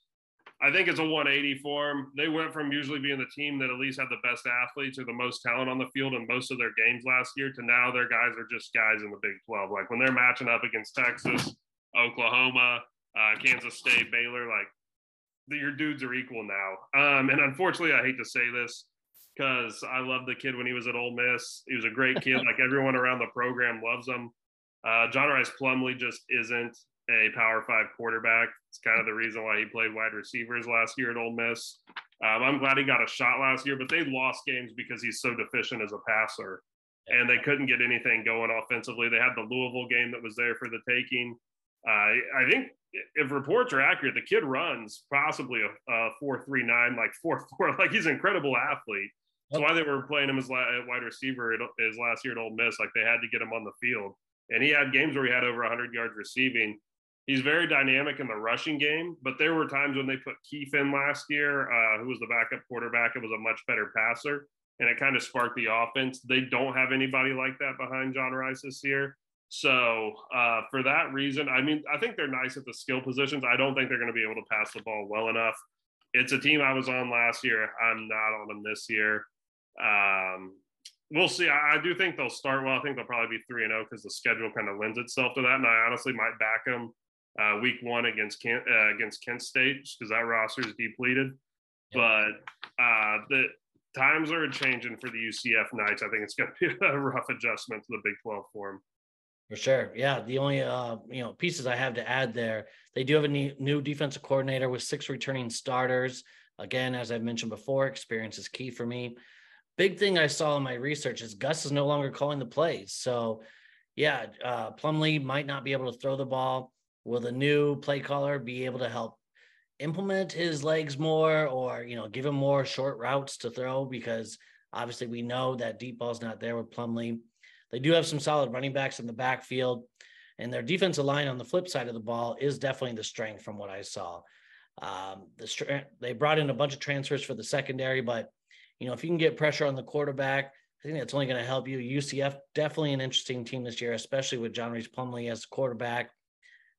I think it's a 180 for them. They went from usually being the team that at least had the best athletes or the most talent on the field in most of their games last year to now their guys are just guys in the Big 12. Like when they're matching up against Texas, Oklahoma, uh, Kansas State, Baylor, like your dudes are equal now. Um, and unfortunately, I hate to say this because I love the kid when he was at Ole Miss. He was a great kid. (laughs) like everyone around the program loves him. Uh, John Rhys Plumlee just isn't a Power Five quarterback. It's kind of the reason why he played wide receivers last year at Ole Miss. Um, I'm glad he got a shot last year, but they lost games because he's so deficient as a passer, and they couldn't get anything going offensively. They had the Louisville game that was there for the taking. Uh, I think if reports are accurate, the kid runs possibly a, a four three nine, like four (laughs) four, like he's an incredible athlete. That's why they were playing him as wide receiver his last year at Ole Miss. Like they had to get him on the field, and he had games where he had over 100 yards receiving he's very dynamic in the rushing game, but there were times when they put Keene in last year, uh, who was the backup quarterback. It was a much better passer, and it kind of sparked the offense. They don't have anybody like that behind John Rhys this year. So uh, for that reason, I mean, I think they're nice at the skill positions. I don't think they're going to be able to pass the ball well enough. It's a team I was on last year. I'm not on them this year. Um, we'll see. I, I, do think they'll start well. I think they'll probably be three and zero oh because the schedule kind of lends itself to that. And I honestly might back them uh, week one against Kent uh, against Kent State because that roster is depleted. But uh, the times are changing for the UCF Knights. I think it's going (laughs) to be a rough adjustment to the Big Twelve for them. For sure, yeah. The only uh, you know pieces I have to add there, they do have a new defensive coordinator with six returning starters. Again, as I've mentioned before, experience is key for me. Big thing I saw in my research is Gus is no longer calling the plays. So, yeah, uh, Plumlee might not be able to throw the ball. Will the new play caller be able to help implement his legs more or, you know, give him more short routes to throw? Because obviously we know that deep ball's not there with Plumlee. They do have some solid running backs in the backfield, and their defensive line on the flip side of the ball is definitely the strength from what I saw. Um, the they brought in a bunch of transfers for the secondary, but you know if you can get pressure on the quarterback, I think that's only going to help you. UCF definitely an interesting team this year, especially with John Rhys Plumlee as quarterback.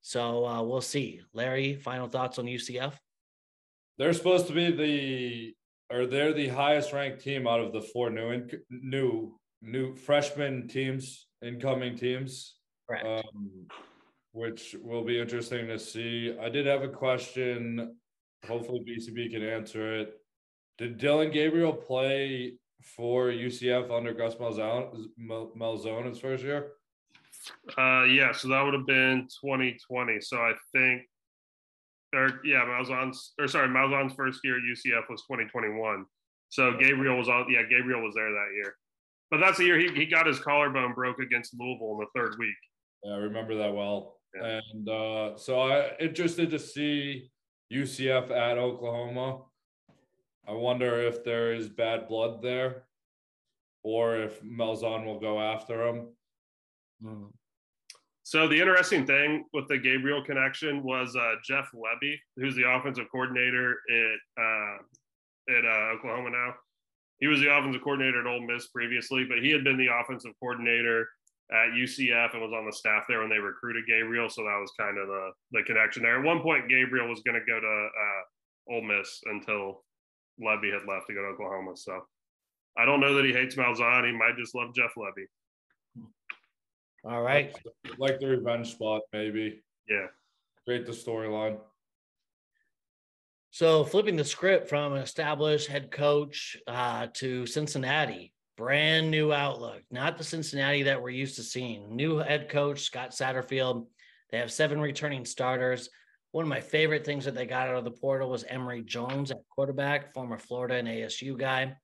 So uh, we'll see. Larry, final thoughts on UCF? They're supposed to be the or they're the highest ranked team out of the four new in, new new freshman teams, incoming teams. Um, which will be interesting to see. I did have a question. Hopefully, BCB can answer it. Did Dillon Gabriel play for UCF under Gus Malzahn, Malzone his first year? Uh, yeah, so that would have been 2020. So I think, or yeah, Malzahn's, or sorry, Malzahn's first year at UCF was 2021. So Gabriel was on, yeah, Gabriel was there that year. But that's the year he, he got his collarbone broke against Louisville in the third week. Yeah, I remember that well. Yeah. And uh, so I interested to see UCF at Oklahoma. I wonder if there is bad blood there or if Malzahn will go after him. Mm. So the interesting thing with the Gabriel connection was uh, Jeff Lebby, who's the offensive coordinator at uh, at uh, Oklahoma now. He was the offensive coordinator at Ole Miss previously, but he had been the offensive coordinator at UCF and was on the staff there when they recruited Gabriel. So that was kind of the the connection there. At one point, Gabriel was going to go to uh, Ole Miss until Lebby had left to go to Oklahoma. So I don't know that he hates Malzahn. He might just love Jeff Lebby. All right. Like the revenge spot, maybe. Yeah. Create the storyline. So flipping the script from an established head coach uh, to Cincinnati, brand new outlook, not the Cincinnati that we're used to seeing. New head coach, Scott Satterfield. They have seven returning starters. One of my favorite things that they got out of the portal was Emory Jones at quarterback, former Florida and ASU guy.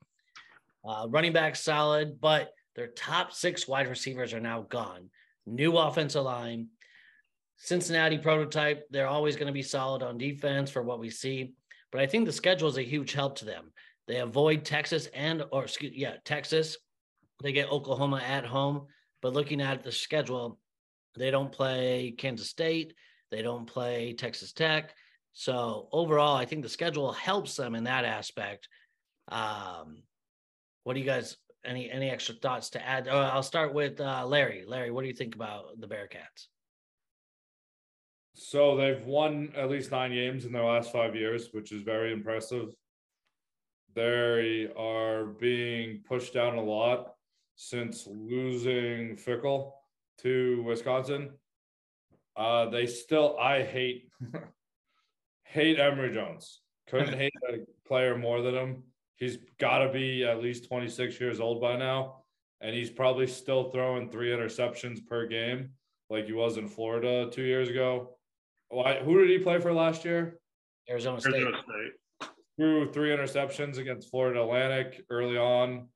Uh, running back solid, but their top six wide receivers are now gone. New offensive line. Cincinnati prototype, they're always going to be solid on defense for what we see. But I think the schedule is a huge help to them. They avoid Texas and, or excuse, yeah, Texas. They get Oklahoma at home. But looking at the schedule, they don't play Kansas State. They don't play Texas Tech. So overall, I think the schedule helps them in that aspect. Um, what do you guys any any extra thoughts to add? Uh, I'll start with uh, Larry. Larry, what do you think about the Bearcats? So they've won at least nine games in their last five years, which is very impressive. They are being pushed down a lot since losing Fickell to Wisconsin. Uh, they still, I hate, (laughs) hate Emory Jones. Couldn't (laughs) hate a player more than him. He's got to be at least 26 years old by now, and he's probably still throwing three interceptions per game, like he was in Florida two years ago. Why? Who did he play for last year? Arizona State. Arizona State. Threw three interceptions against Florida Atlantic early on.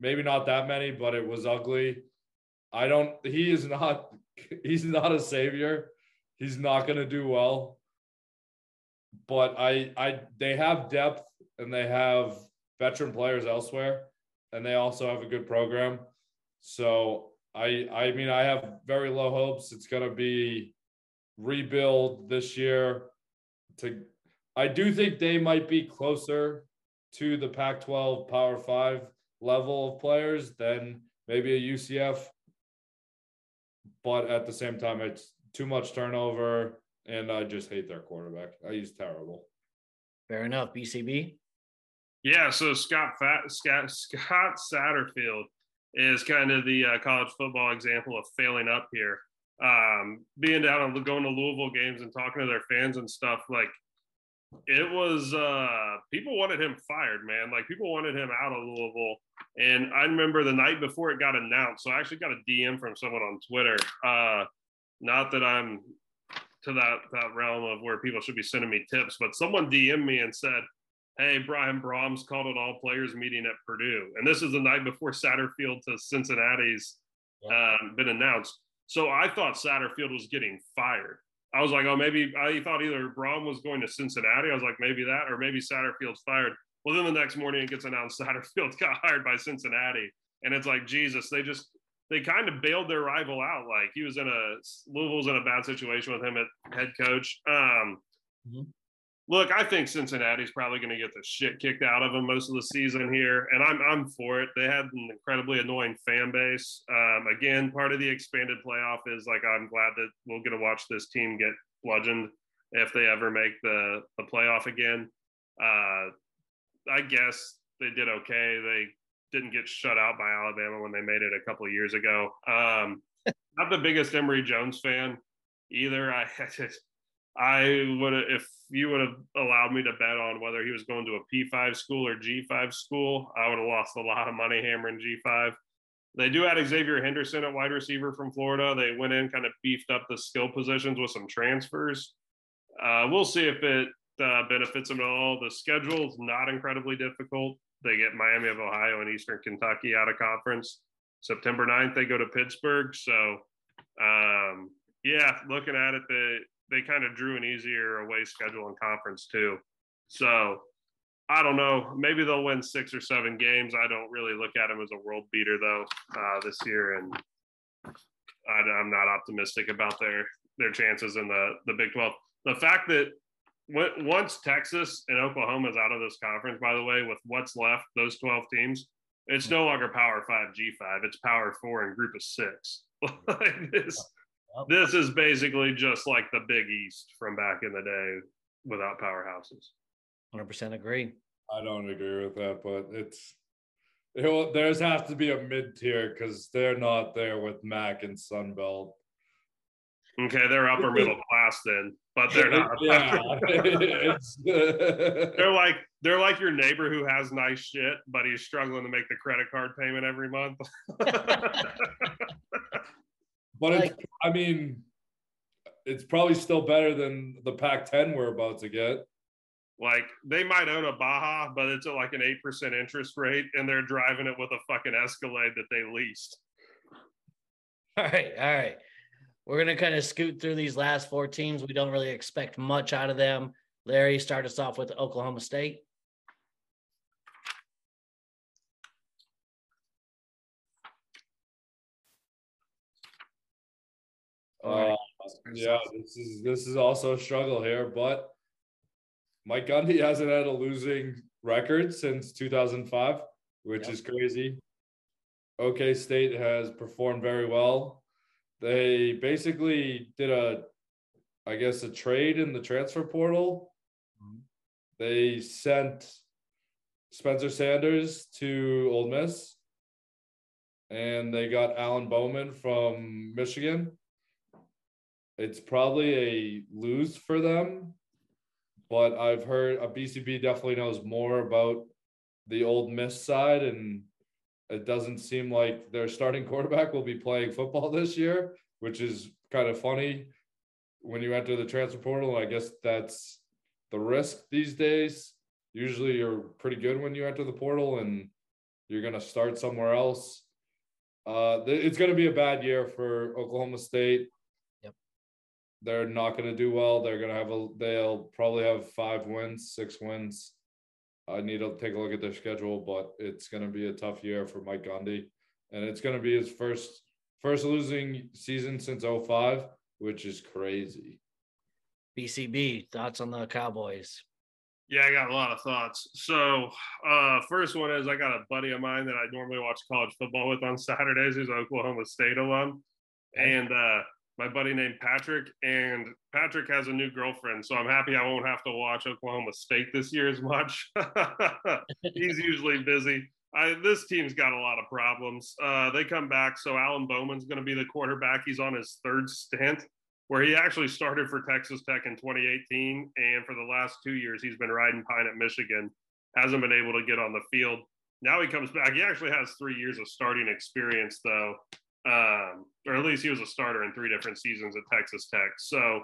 Maybe not that many, but it was ugly. I don't. He is not. (laughs) He's not a savior. He's not going to do well. But I, I, they have depth and they have veteran players elsewhere, and they also have a good program. So I, I mean, I have very low hopes. It's going to be rebuild this year. To, I do think they might be closer to the Pac-12 Power Five level of players than maybe a UCF. But at the same time, it's too much turnover, and I just hate their quarterback. He's terrible. Fair enough. BCB. Yeah, so Scott Scott, Scott Satterfield is kind of the uh, college football example of failing up here. Um, being down and going to Louisville games and talking to their fans and stuff, like it was uh people wanted him fired, man. Like people wanted him out of Louisville. And I remember the night before it got announced. So I actually got a DM from someone on Twitter. Uh not that I'm to that that realm of where people should be sending me tips, but someone DM'd me and said, Hey, Brian Brohm called an all players meeting at Purdue. And this is the night before Satterfield to Cincinnati's um, been announced. So I thought Satterfield was getting fired. I was like, oh, maybe I thought either Brohm was going to Cincinnati. I was like, maybe that, or maybe Satterfield's fired. Well, then the next morning it gets announced (laughs) Satterfield got hired by Cincinnati. And it's like, Jesus, they just, they kind of bailed their rival out. Like he was in a, Louisville's in a bad situation with him at head coach. Um, Mhm. Look, I think Cincinnati's probably going to get the shit kicked out of them most of the season here, and I'm I'm for it. They had an incredibly annoying fan base. Um, again, part of the expanded playoff is like I'm glad that we'll get to watch this team get bludgeoned if they ever make the the playoff again. Uh, I guess they did okay. They didn't get shut out by Alabama when they made it a couple of years ago. Um, (laughs) not the biggest Emory Jones fan either. I (laughs) just, I would have, if you would have allowed me to bet on whether he was going to a P5 school or G5 school, I would have lost a lot of money hammering G5. They do add Xzavier Henderson at wide receiver from Florida. They went in, kind of beefed up the skill positions with some transfers. Uh, we'll see if it uh, benefits them at all. The schedule is not incredibly difficult. They get Miami of Ohio and Eastern Kentucky out of conference. September 9th, they go to Pittsburgh. So, um, yeah, looking at it, they, they kind of drew an easier away schedule in conference too. So, I don't know. Maybe they'll win six or seven games. I don't really look at them as a world beater though uh, this year, and I, I'm not optimistic about their their chances in the the Big Twelve. The fact that once Texas and Oklahoma is out of this conference, by the way, with what's left, those twelve teams, it's no longer Power Five, G five. It's Power Four and Group of Six. (laughs) like this, this is basically just like the Big East from back in the day without powerhouses. 100% agree. I don't agree with that, but it's it will, there's has to be a mid tier because they're not there with Mac and Sunbelt. Okay, they're upper middle class then, but they're (laughs) not. yeah, (laughs) it's, They're like they're like your neighbor who has nice shit, but he's struggling to make the credit card payment every month. (laughs) but it's I mean, it's probably still better than the Pac-10 we're about to get. like they might own a Baja, but it's at like an eight percent interest rate, and they're driving it with a fucking Escalade that they leased. (laughs) All right. All right. We're going to kind of scoot through these last four teams. We don't really expect much out of them. Larry, start us off with Oklahoma State. Uh, yeah, this is this is also a struggle here, but Mike Gundy (laughs) hasn't had a losing record since 2005, which Yep. is crazy. OK State has performed very well. They basically did a I guess, a trade in the transfer portal. Mhm. They sent Spencer Sanders to Ole Miss, and they got Alan Bowman from Michigan. It's probably a lose for them, but I've heard a BCB definitely knows more about the Ole Miss side, and it doesn't seem like their starting (laughs) quarterback will be playing football this year, which is kind of funny when you enter the transfer portal. I guess that's the risk these days. Usually you're pretty good when you enter the portal and you're going to start somewhere else. Uh, it's going to be a bad year for Oklahoma State. Yep. They're not going to do well. They're going to have a, they'll probably have five wins, six wins. I need to take a look at their schedule, but it's going to be a tough year for Mike Gundy. And it's going to be his first, first losing season since 05, which is crazy. BCB thoughts on the Cowboys? Yeah, I got a lot of thoughts. So, uh, first one is I got a buddy of mine that I normally watch college football with on Saturdays, who's an Oklahoma State alum, and uh, my buddy named Patrick. And Patrick has a new girlfriend, so I'm happy I won't have to watch Oklahoma State this year as much. (laughs) He's usually busy. I, this team's got a lot of problems. Uh, they come back, so Alan Bowman's going to be the quarterback. He's on his third stint where he actually started for Texas Tech in 2018. And for the last two years, he's been riding pine at Michigan, hasn't been able to get on the field. Now he comes back. He actually has three years of starting experience, though, um, or at least he was a starter in three different seasons at Texas Tech. So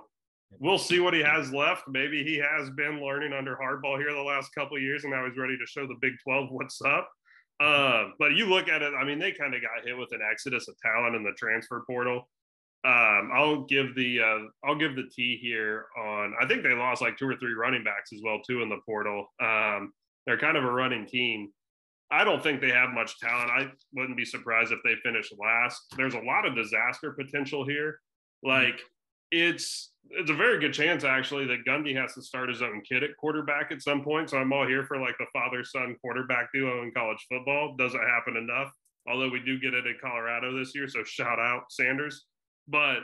we'll see what he has left. Maybe he has been learning under Harbaugh here the last couple of years, and now he's ready to show the Big 12 what's up. Um, but you look at it, I mean, they kind of got hit with an exodus of talent in the transfer portal um, I'll give the uh, I'll give the T here on. I think they lost like two or three running backs as well too in the portal. Um, they're kind of a running team. I don't think they have much talent. I wouldn't be surprised if they finish last. There's a lot of disaster potential here. Like it's it's a very good chance actually that Gundy has to start his own kid at quarterback at some point. So I'm all here for like the father son quarterback duo in college football. Doesn't happen enough. Although we do get it in Colorado this year, so shout out Sanders. But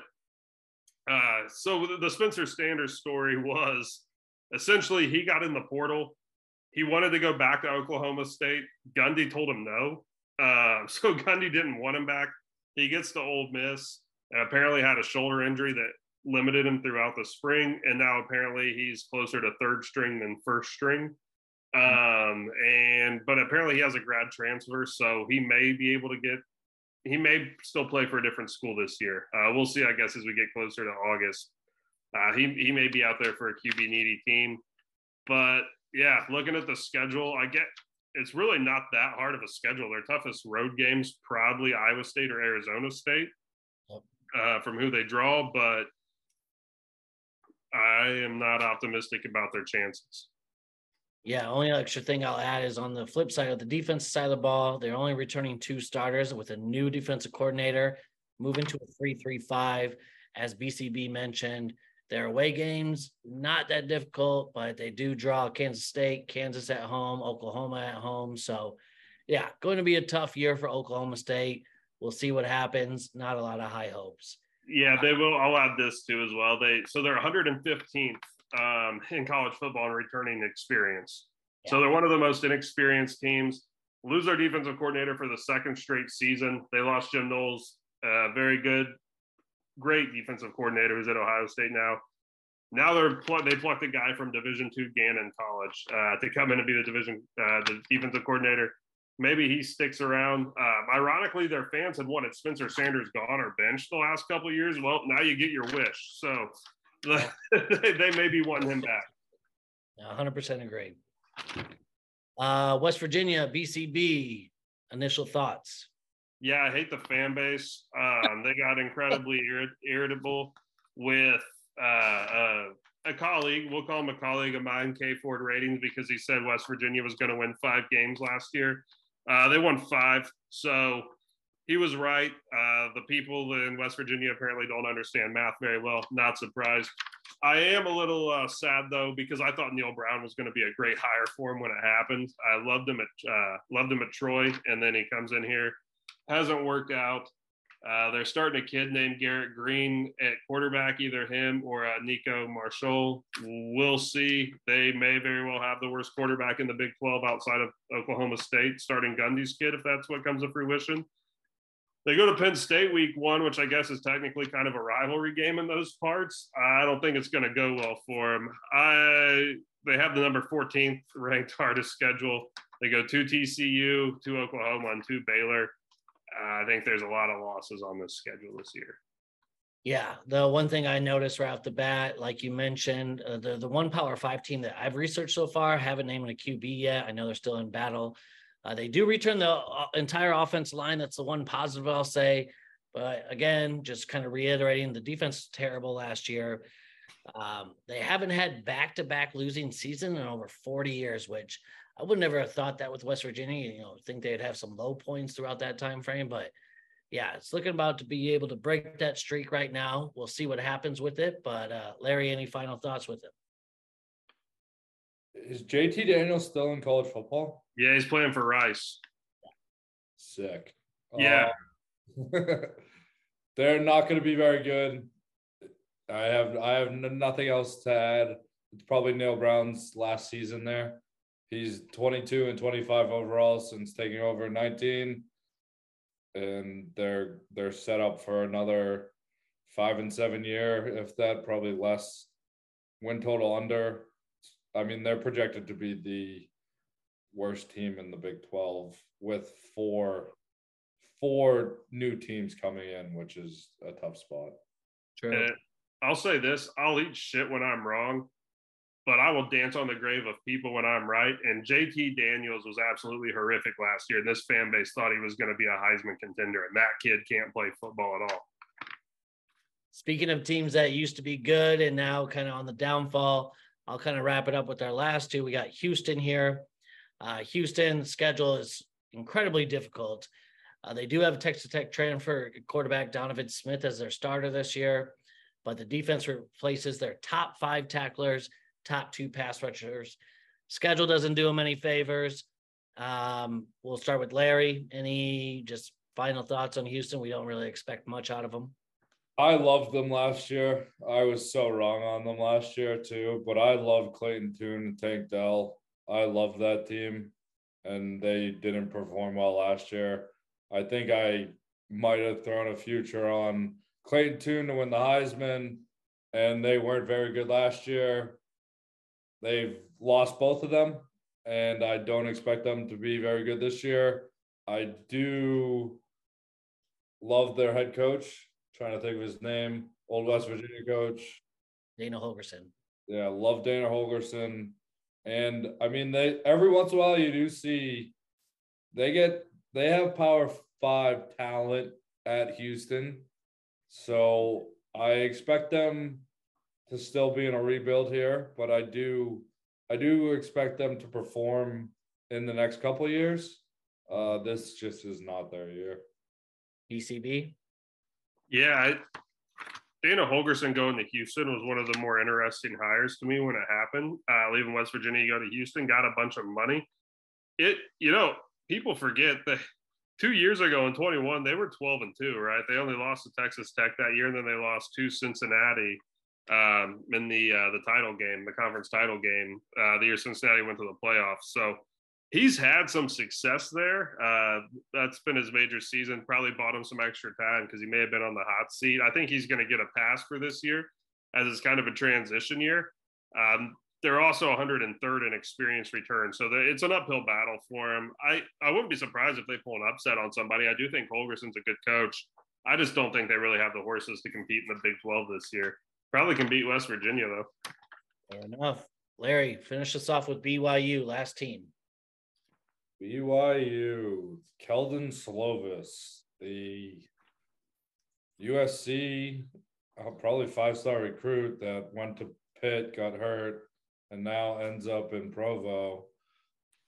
uh, so the Spencer Sanders story (laughs) was essentially he got in the portal. He wanted to go back to Oklahoma State. Gundy told him no. Uh, (laughs) so Gundy didn't want him back. He gets to Ole Miss and apparently had a shoulder injury that limited him throughout the spring. And now apparently he's closer to third string than first string. Um, and but apparently he has a grad transfer, so he may be able to get he may still play for a different school this year. Uh, we'll see, I guess, as we get closer to August. Uh, he he may be out there for a QB needy team, but yeah, looking at the schedule, I get it's really not that hard of a schedule. Their toughest road games probably Iowa State or Arizona State, Yep. uh, from who they draw, but I am not optimistic about their chances. Yeah, only extra thing I'll add is on the flip side of the defensive side of the ball, they're only returning two starters with a new defensive coordinator, moving to a three-three-five. As BCB mentioned, their away games not that difficult, but they do draw Kansas State, Kansas at home, Oklahoma at home. So, yeah, going to be a tough year for Oklahoma State. We'll see what happens. Not a lot of high hopes. Yeah, they will. I'll add this too as well. They so they're 115th um, in college football in returning experience. So they're one of the most inexperienced teams. Lose their defensive coordinator for the second straight season. They lost Jim Knowles, uh, very good, great defensive coordinator who's at Ohio State now. Now they're pl- they plucked a guy from Division two Gannon College uh, to come in and be the division uh, the defensive coordinator. Maybe he sticks around. Uh, ironically, their fans had wanted Spencer Sanders gone or benched the last couple of years. Well, now you get your wish. So (laughs) they, they may be wanting him back. 100% agree. Uh, West Virginia, BCB, initial thoughts. Yeah, I hate the fan base. Um, they got incredibly irrit- irritable with uh, uh, a colleague. We'll call him a colleague of mine, K Ford Ratings, because he said West Virginia was going to win five games last year. Uh, they won five, so he was right. Uh, the people in West Virginia apparently don't understand math very well. Not surprised. I am a little uh, sad though because I thought Neal Brown was going to be a great hire for him when it happened. I loved him at loved him at Troy, and then he comes in here, hasn't worked out. Uh, they're starting a kid named Garrett Greene at quarterback, either him or uh, Nico Marshall. We'll see. They may very well have the worst quarterback in the Big 12 outside of Oklahoma State, starting Gundy's kid, if that's what comes to fruition. They go to Penn State week one, which I guess is technically kind of a rivalry game in those parts. I don't think it's going to go well for them. I they have the number 14th ranked (laughs) hardest schedule. They go to TCU, to Oklahoma, and to Baylor. I think there's a lot of losses on this schedule this year. Yeah, the one thing I noticed right off the bat, like you mentioned, uh, the the one Power Five team that I've researched so far haven't named a QB yet. I know they're still in battle. Uh, they do return the uh, entire offense line. That's the one positive I'll say. But again, just kind of reiterating, the defense was terrible last year. Um, they haven't had back to back losing season in over 40 years, which I would never have thought that with West Virginia. You know, think they'd have some low points throughout that time frame, but yeah, it's looking about to be able to break that streak right now. We'll see what happens with it. But uh, Larry, any final thoughts with it? Is JT Daniels still in college football? Yeah, he's playing for Rice. Sick. Yeah. Uh, (laughs) they're not going to be very good. I have I have nothing else to add. It's probably Neal Brown's last season there. He's 22 and 25 overall since taking over 19, and they're they're set up for another five and seven year, if that, probably less. Win total under. I mean, they're projected to be the worst team in the Big 12 with four four new teams coming in, which is a tough spot. And I'll say this I'll eat shit when I'm wrong, but I will dance on the grave of people when I'm right. And JT Daniels was absolutely horrific last year. And this fan base thought he was going to be a Heisman contender. And that kid can't play football at all. Speaking of teams that used to be good and now kind of on the downfall, I'll kind of wrap it up with our last two. We got Houston here. Uh, Houston schedule is incredibly difficult. Uh, they do have a Texas Tech transfer quarterback Donovan Smith as their starter this year, but the defense replaces their top five tacklers, top two pass rushers. Schedule doesn't do them any favors. Um, we'll start with Larry. Any just final thoughts on Houston? We don't really expect much out of them. I loved them last year. I was so wrong on them last year too, but I love Clayton Tune and Tank Dell. I love that team, and they didn't perform well last year. I think I might have thrown a future on Clayton Tune to win the Heisman, and they weren't very good last year. They've lost both of them, and I don't expect them to be very good this year. I do love their head coach. Trying to think of his name, old West Virginia coach. Dana Holgorsen. Yeah, love Dana Holgorsen. And I mean, they every once in a while you do see they get they have power five talent at Houston. So I expect them to still be in a rebuild here, but I do I do expect them to perform in the next couple of years. Uh this just is not their year. BCB. Yeah. I, Dana Holgorsen going to Houston was one of the more interesting hires to me when it happened. Uh, leaving West Virginia, go to Houston, got a bunch of money. It, you know, people forget that two years ago in 21, they were 12 and two, right? They only lost to Texas Tech that year, and then they lost to Cincinnati um, in the uh, the title game, the conference title game, uh, the year Cincinnati went to the playoffs. So he's had some success there. Uh, that's been his major season. Probably bought him some extra time because he may have been on the hot seat. I think he's going to get a pass for this year, as it's kind of a transition year. Um, they're also 103rd in experience return, so it's an uphill battle for him. I I wouldn't be surprised if they pull an upset on somebody. I do think Holgorsen's a good coach. I just don't think they really have the horses to compete in the Big 12 this year. Probably can beat West Virginia though. Fair enough. Larry, finish us off with BYU, last team. BYU, Kedon Slovis, the USC, uh, probably five star recruit that went to Pitt, got hurt, and now ends up in Provo.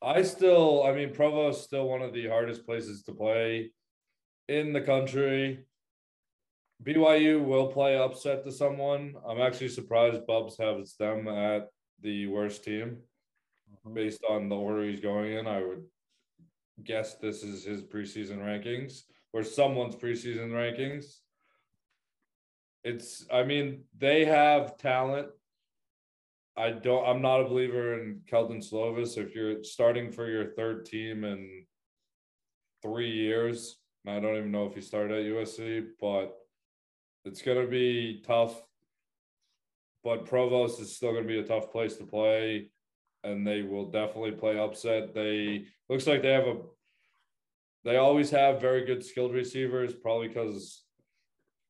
I still, I mean, Provo is still one of the hardest places to play in the country. BYU will play upset to someone. I'm actually surprised Bubs has them at the worst team uh-huh. based on the order he's going in. I would guess this is his preseason rankings. or someone's preseason rankings. It's, I mean, they have talent. I don't, I'm not a believer in Kedon Slovis. If you're starting for your third team in three years, I don't even know if he started at USC, but it's going to be tough. But Provost is still going to be a tough place to play, and they will definitely play upset. They looks like they have a. They always have very good skilled receivers, probably because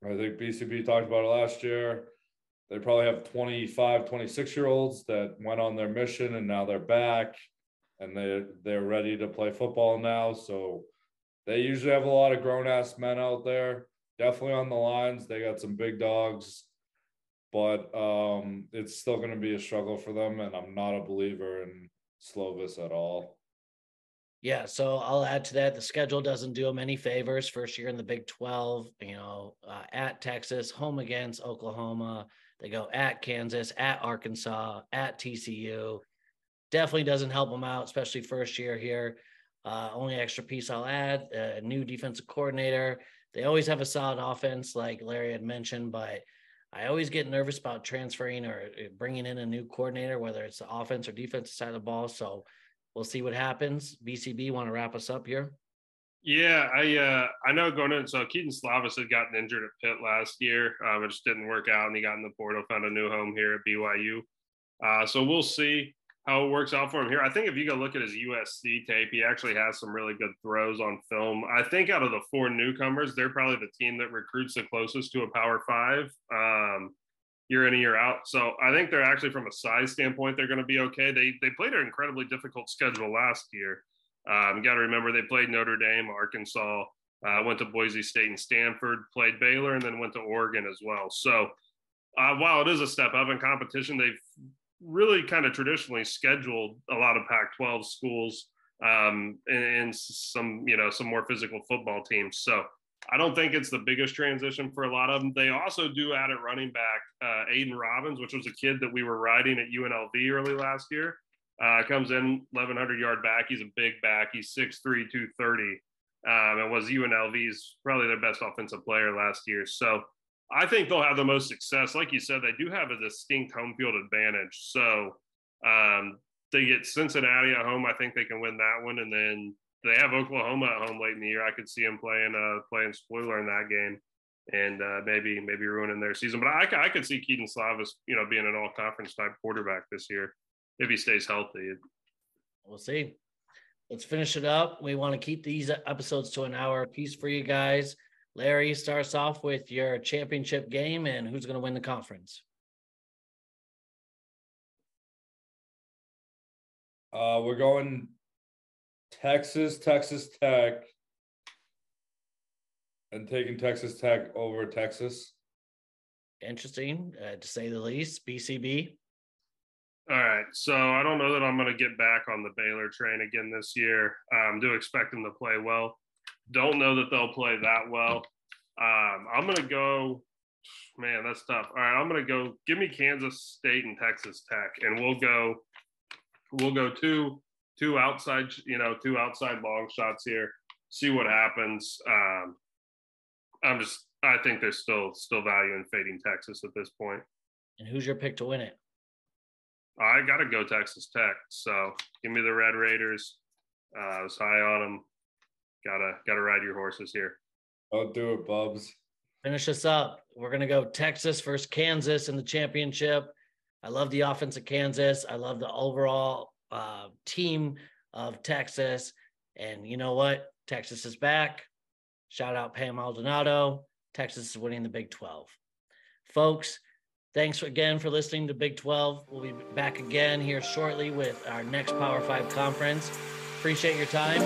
I think BCB talked about it last year. They probably have 25, 26 year olds that went on their mission and now they're back and they they're ready to play football now. So they usually have a lot of grown ass men out there. Definitely on the lines. They got some big dogs, but um, it's still going to be a struggle for them. And I'm not a believer in Slovis at all. Yeah, so I'll add to that. The schedule doesn't do them any favors. First year in the Big 12, you know, uh, at Texas, home against Oklahoma. They go at Kansas, at Arkansas, at TCU. Definitely doesn't help them out, especially first year here. Uh, only extra piece I'll add a new defensive coordinator. They always have a solid offense, like Larry had mentioned, but I always get nervous about transferring or uh, bringing in a new coordinator, whether it's the offense or defensive side of the ball. So we'll see what happens. BCB want to wrap us up here? Yeah, I uh, I know going in. So Kedon Slovis had gotten injured at Pitt last year, which didn't work out, and he got in the portal, found a new home here at BYU. Uh, so we'll see how it works out for him here. I think if you go look at his USC tape, he actually has some really good throws on film. I think out of the four newcomers, they're probably the team that recruits the closest to a Power Five. Um, year in and year out. So I think they're actually from a size standpoint, they're going to be okay. They they played an incredibly difficult schedule last year. Um, got to remember they played Notre Dame, Arkansas, uh, went to Boise State and Stanford, played Baylor, and then went to Oregon as well. So uh, while it is a step up in competition, they've really kind of traditionally scheduled a lot of Pac-12 schools um, and, and some you know some more physical football teams. So I don't think it's the biggest transition for a lot of them. They also do add at running back uh, Aidan Robbins, which was a kid that we were riding at UNLV early last year. Uh, comes in 1,100 yard back. He's a big back. He's 6'3, 230. Um, and was UNLV's probably their best offensive player last year. So I think they'll have the most success. Like you said, they do have a distinct home field advantage. So um, they get Cincinnati at home. I think they can win that one. And then they have Oklahoma at home late in the year. I could see them playing uh, playing spoiler in that game, and uh, maybe maybe ruining their season. But I, I could see Kedon Slovis, you know, being an all conference type quarterback this year if he stays healthy. We'll see. Let's finish it up. We want to keep these episodes to an hour piece for you guys. Larry starts off with your championship game and who's going to win the conference. Uh, we're going Texas, Texas Tech, and taking Texas Tech over Texas. Interesting, uh, to say the least. BCB. All right, so I don't know that I'm going to get back on the Baylor train again this year. Um, do expect them to play well. Don't know that they'll play that well. Um, I'm going to go. Man, that's tough. All right, I'm going to go. Give me Kansas State and Texas Tech, and we'll go. We'll go two two outside, you know, two outside long shots here. See what happens. Um, I'm just. I think there's still still value in fading Texas at this point. And who's your pick to win it? I got to go Texas Tech. So give me the Red Raiders. Uh, I was high on them. Gotta gotta ride your horses here. Don't do it, Bubs. Finish us up. We're gonna go Texas versus Kansas in the championship. I love the offense of Kansas. I love the overall uh, team of Texas. And you know what? Texas is back. Shout out Pam Maldonado. Texas is winning the Big 12. Folks, thanks again for listening to Big 12. We'll be back again here shortly with our next Power 5 conference. Appreciate your time.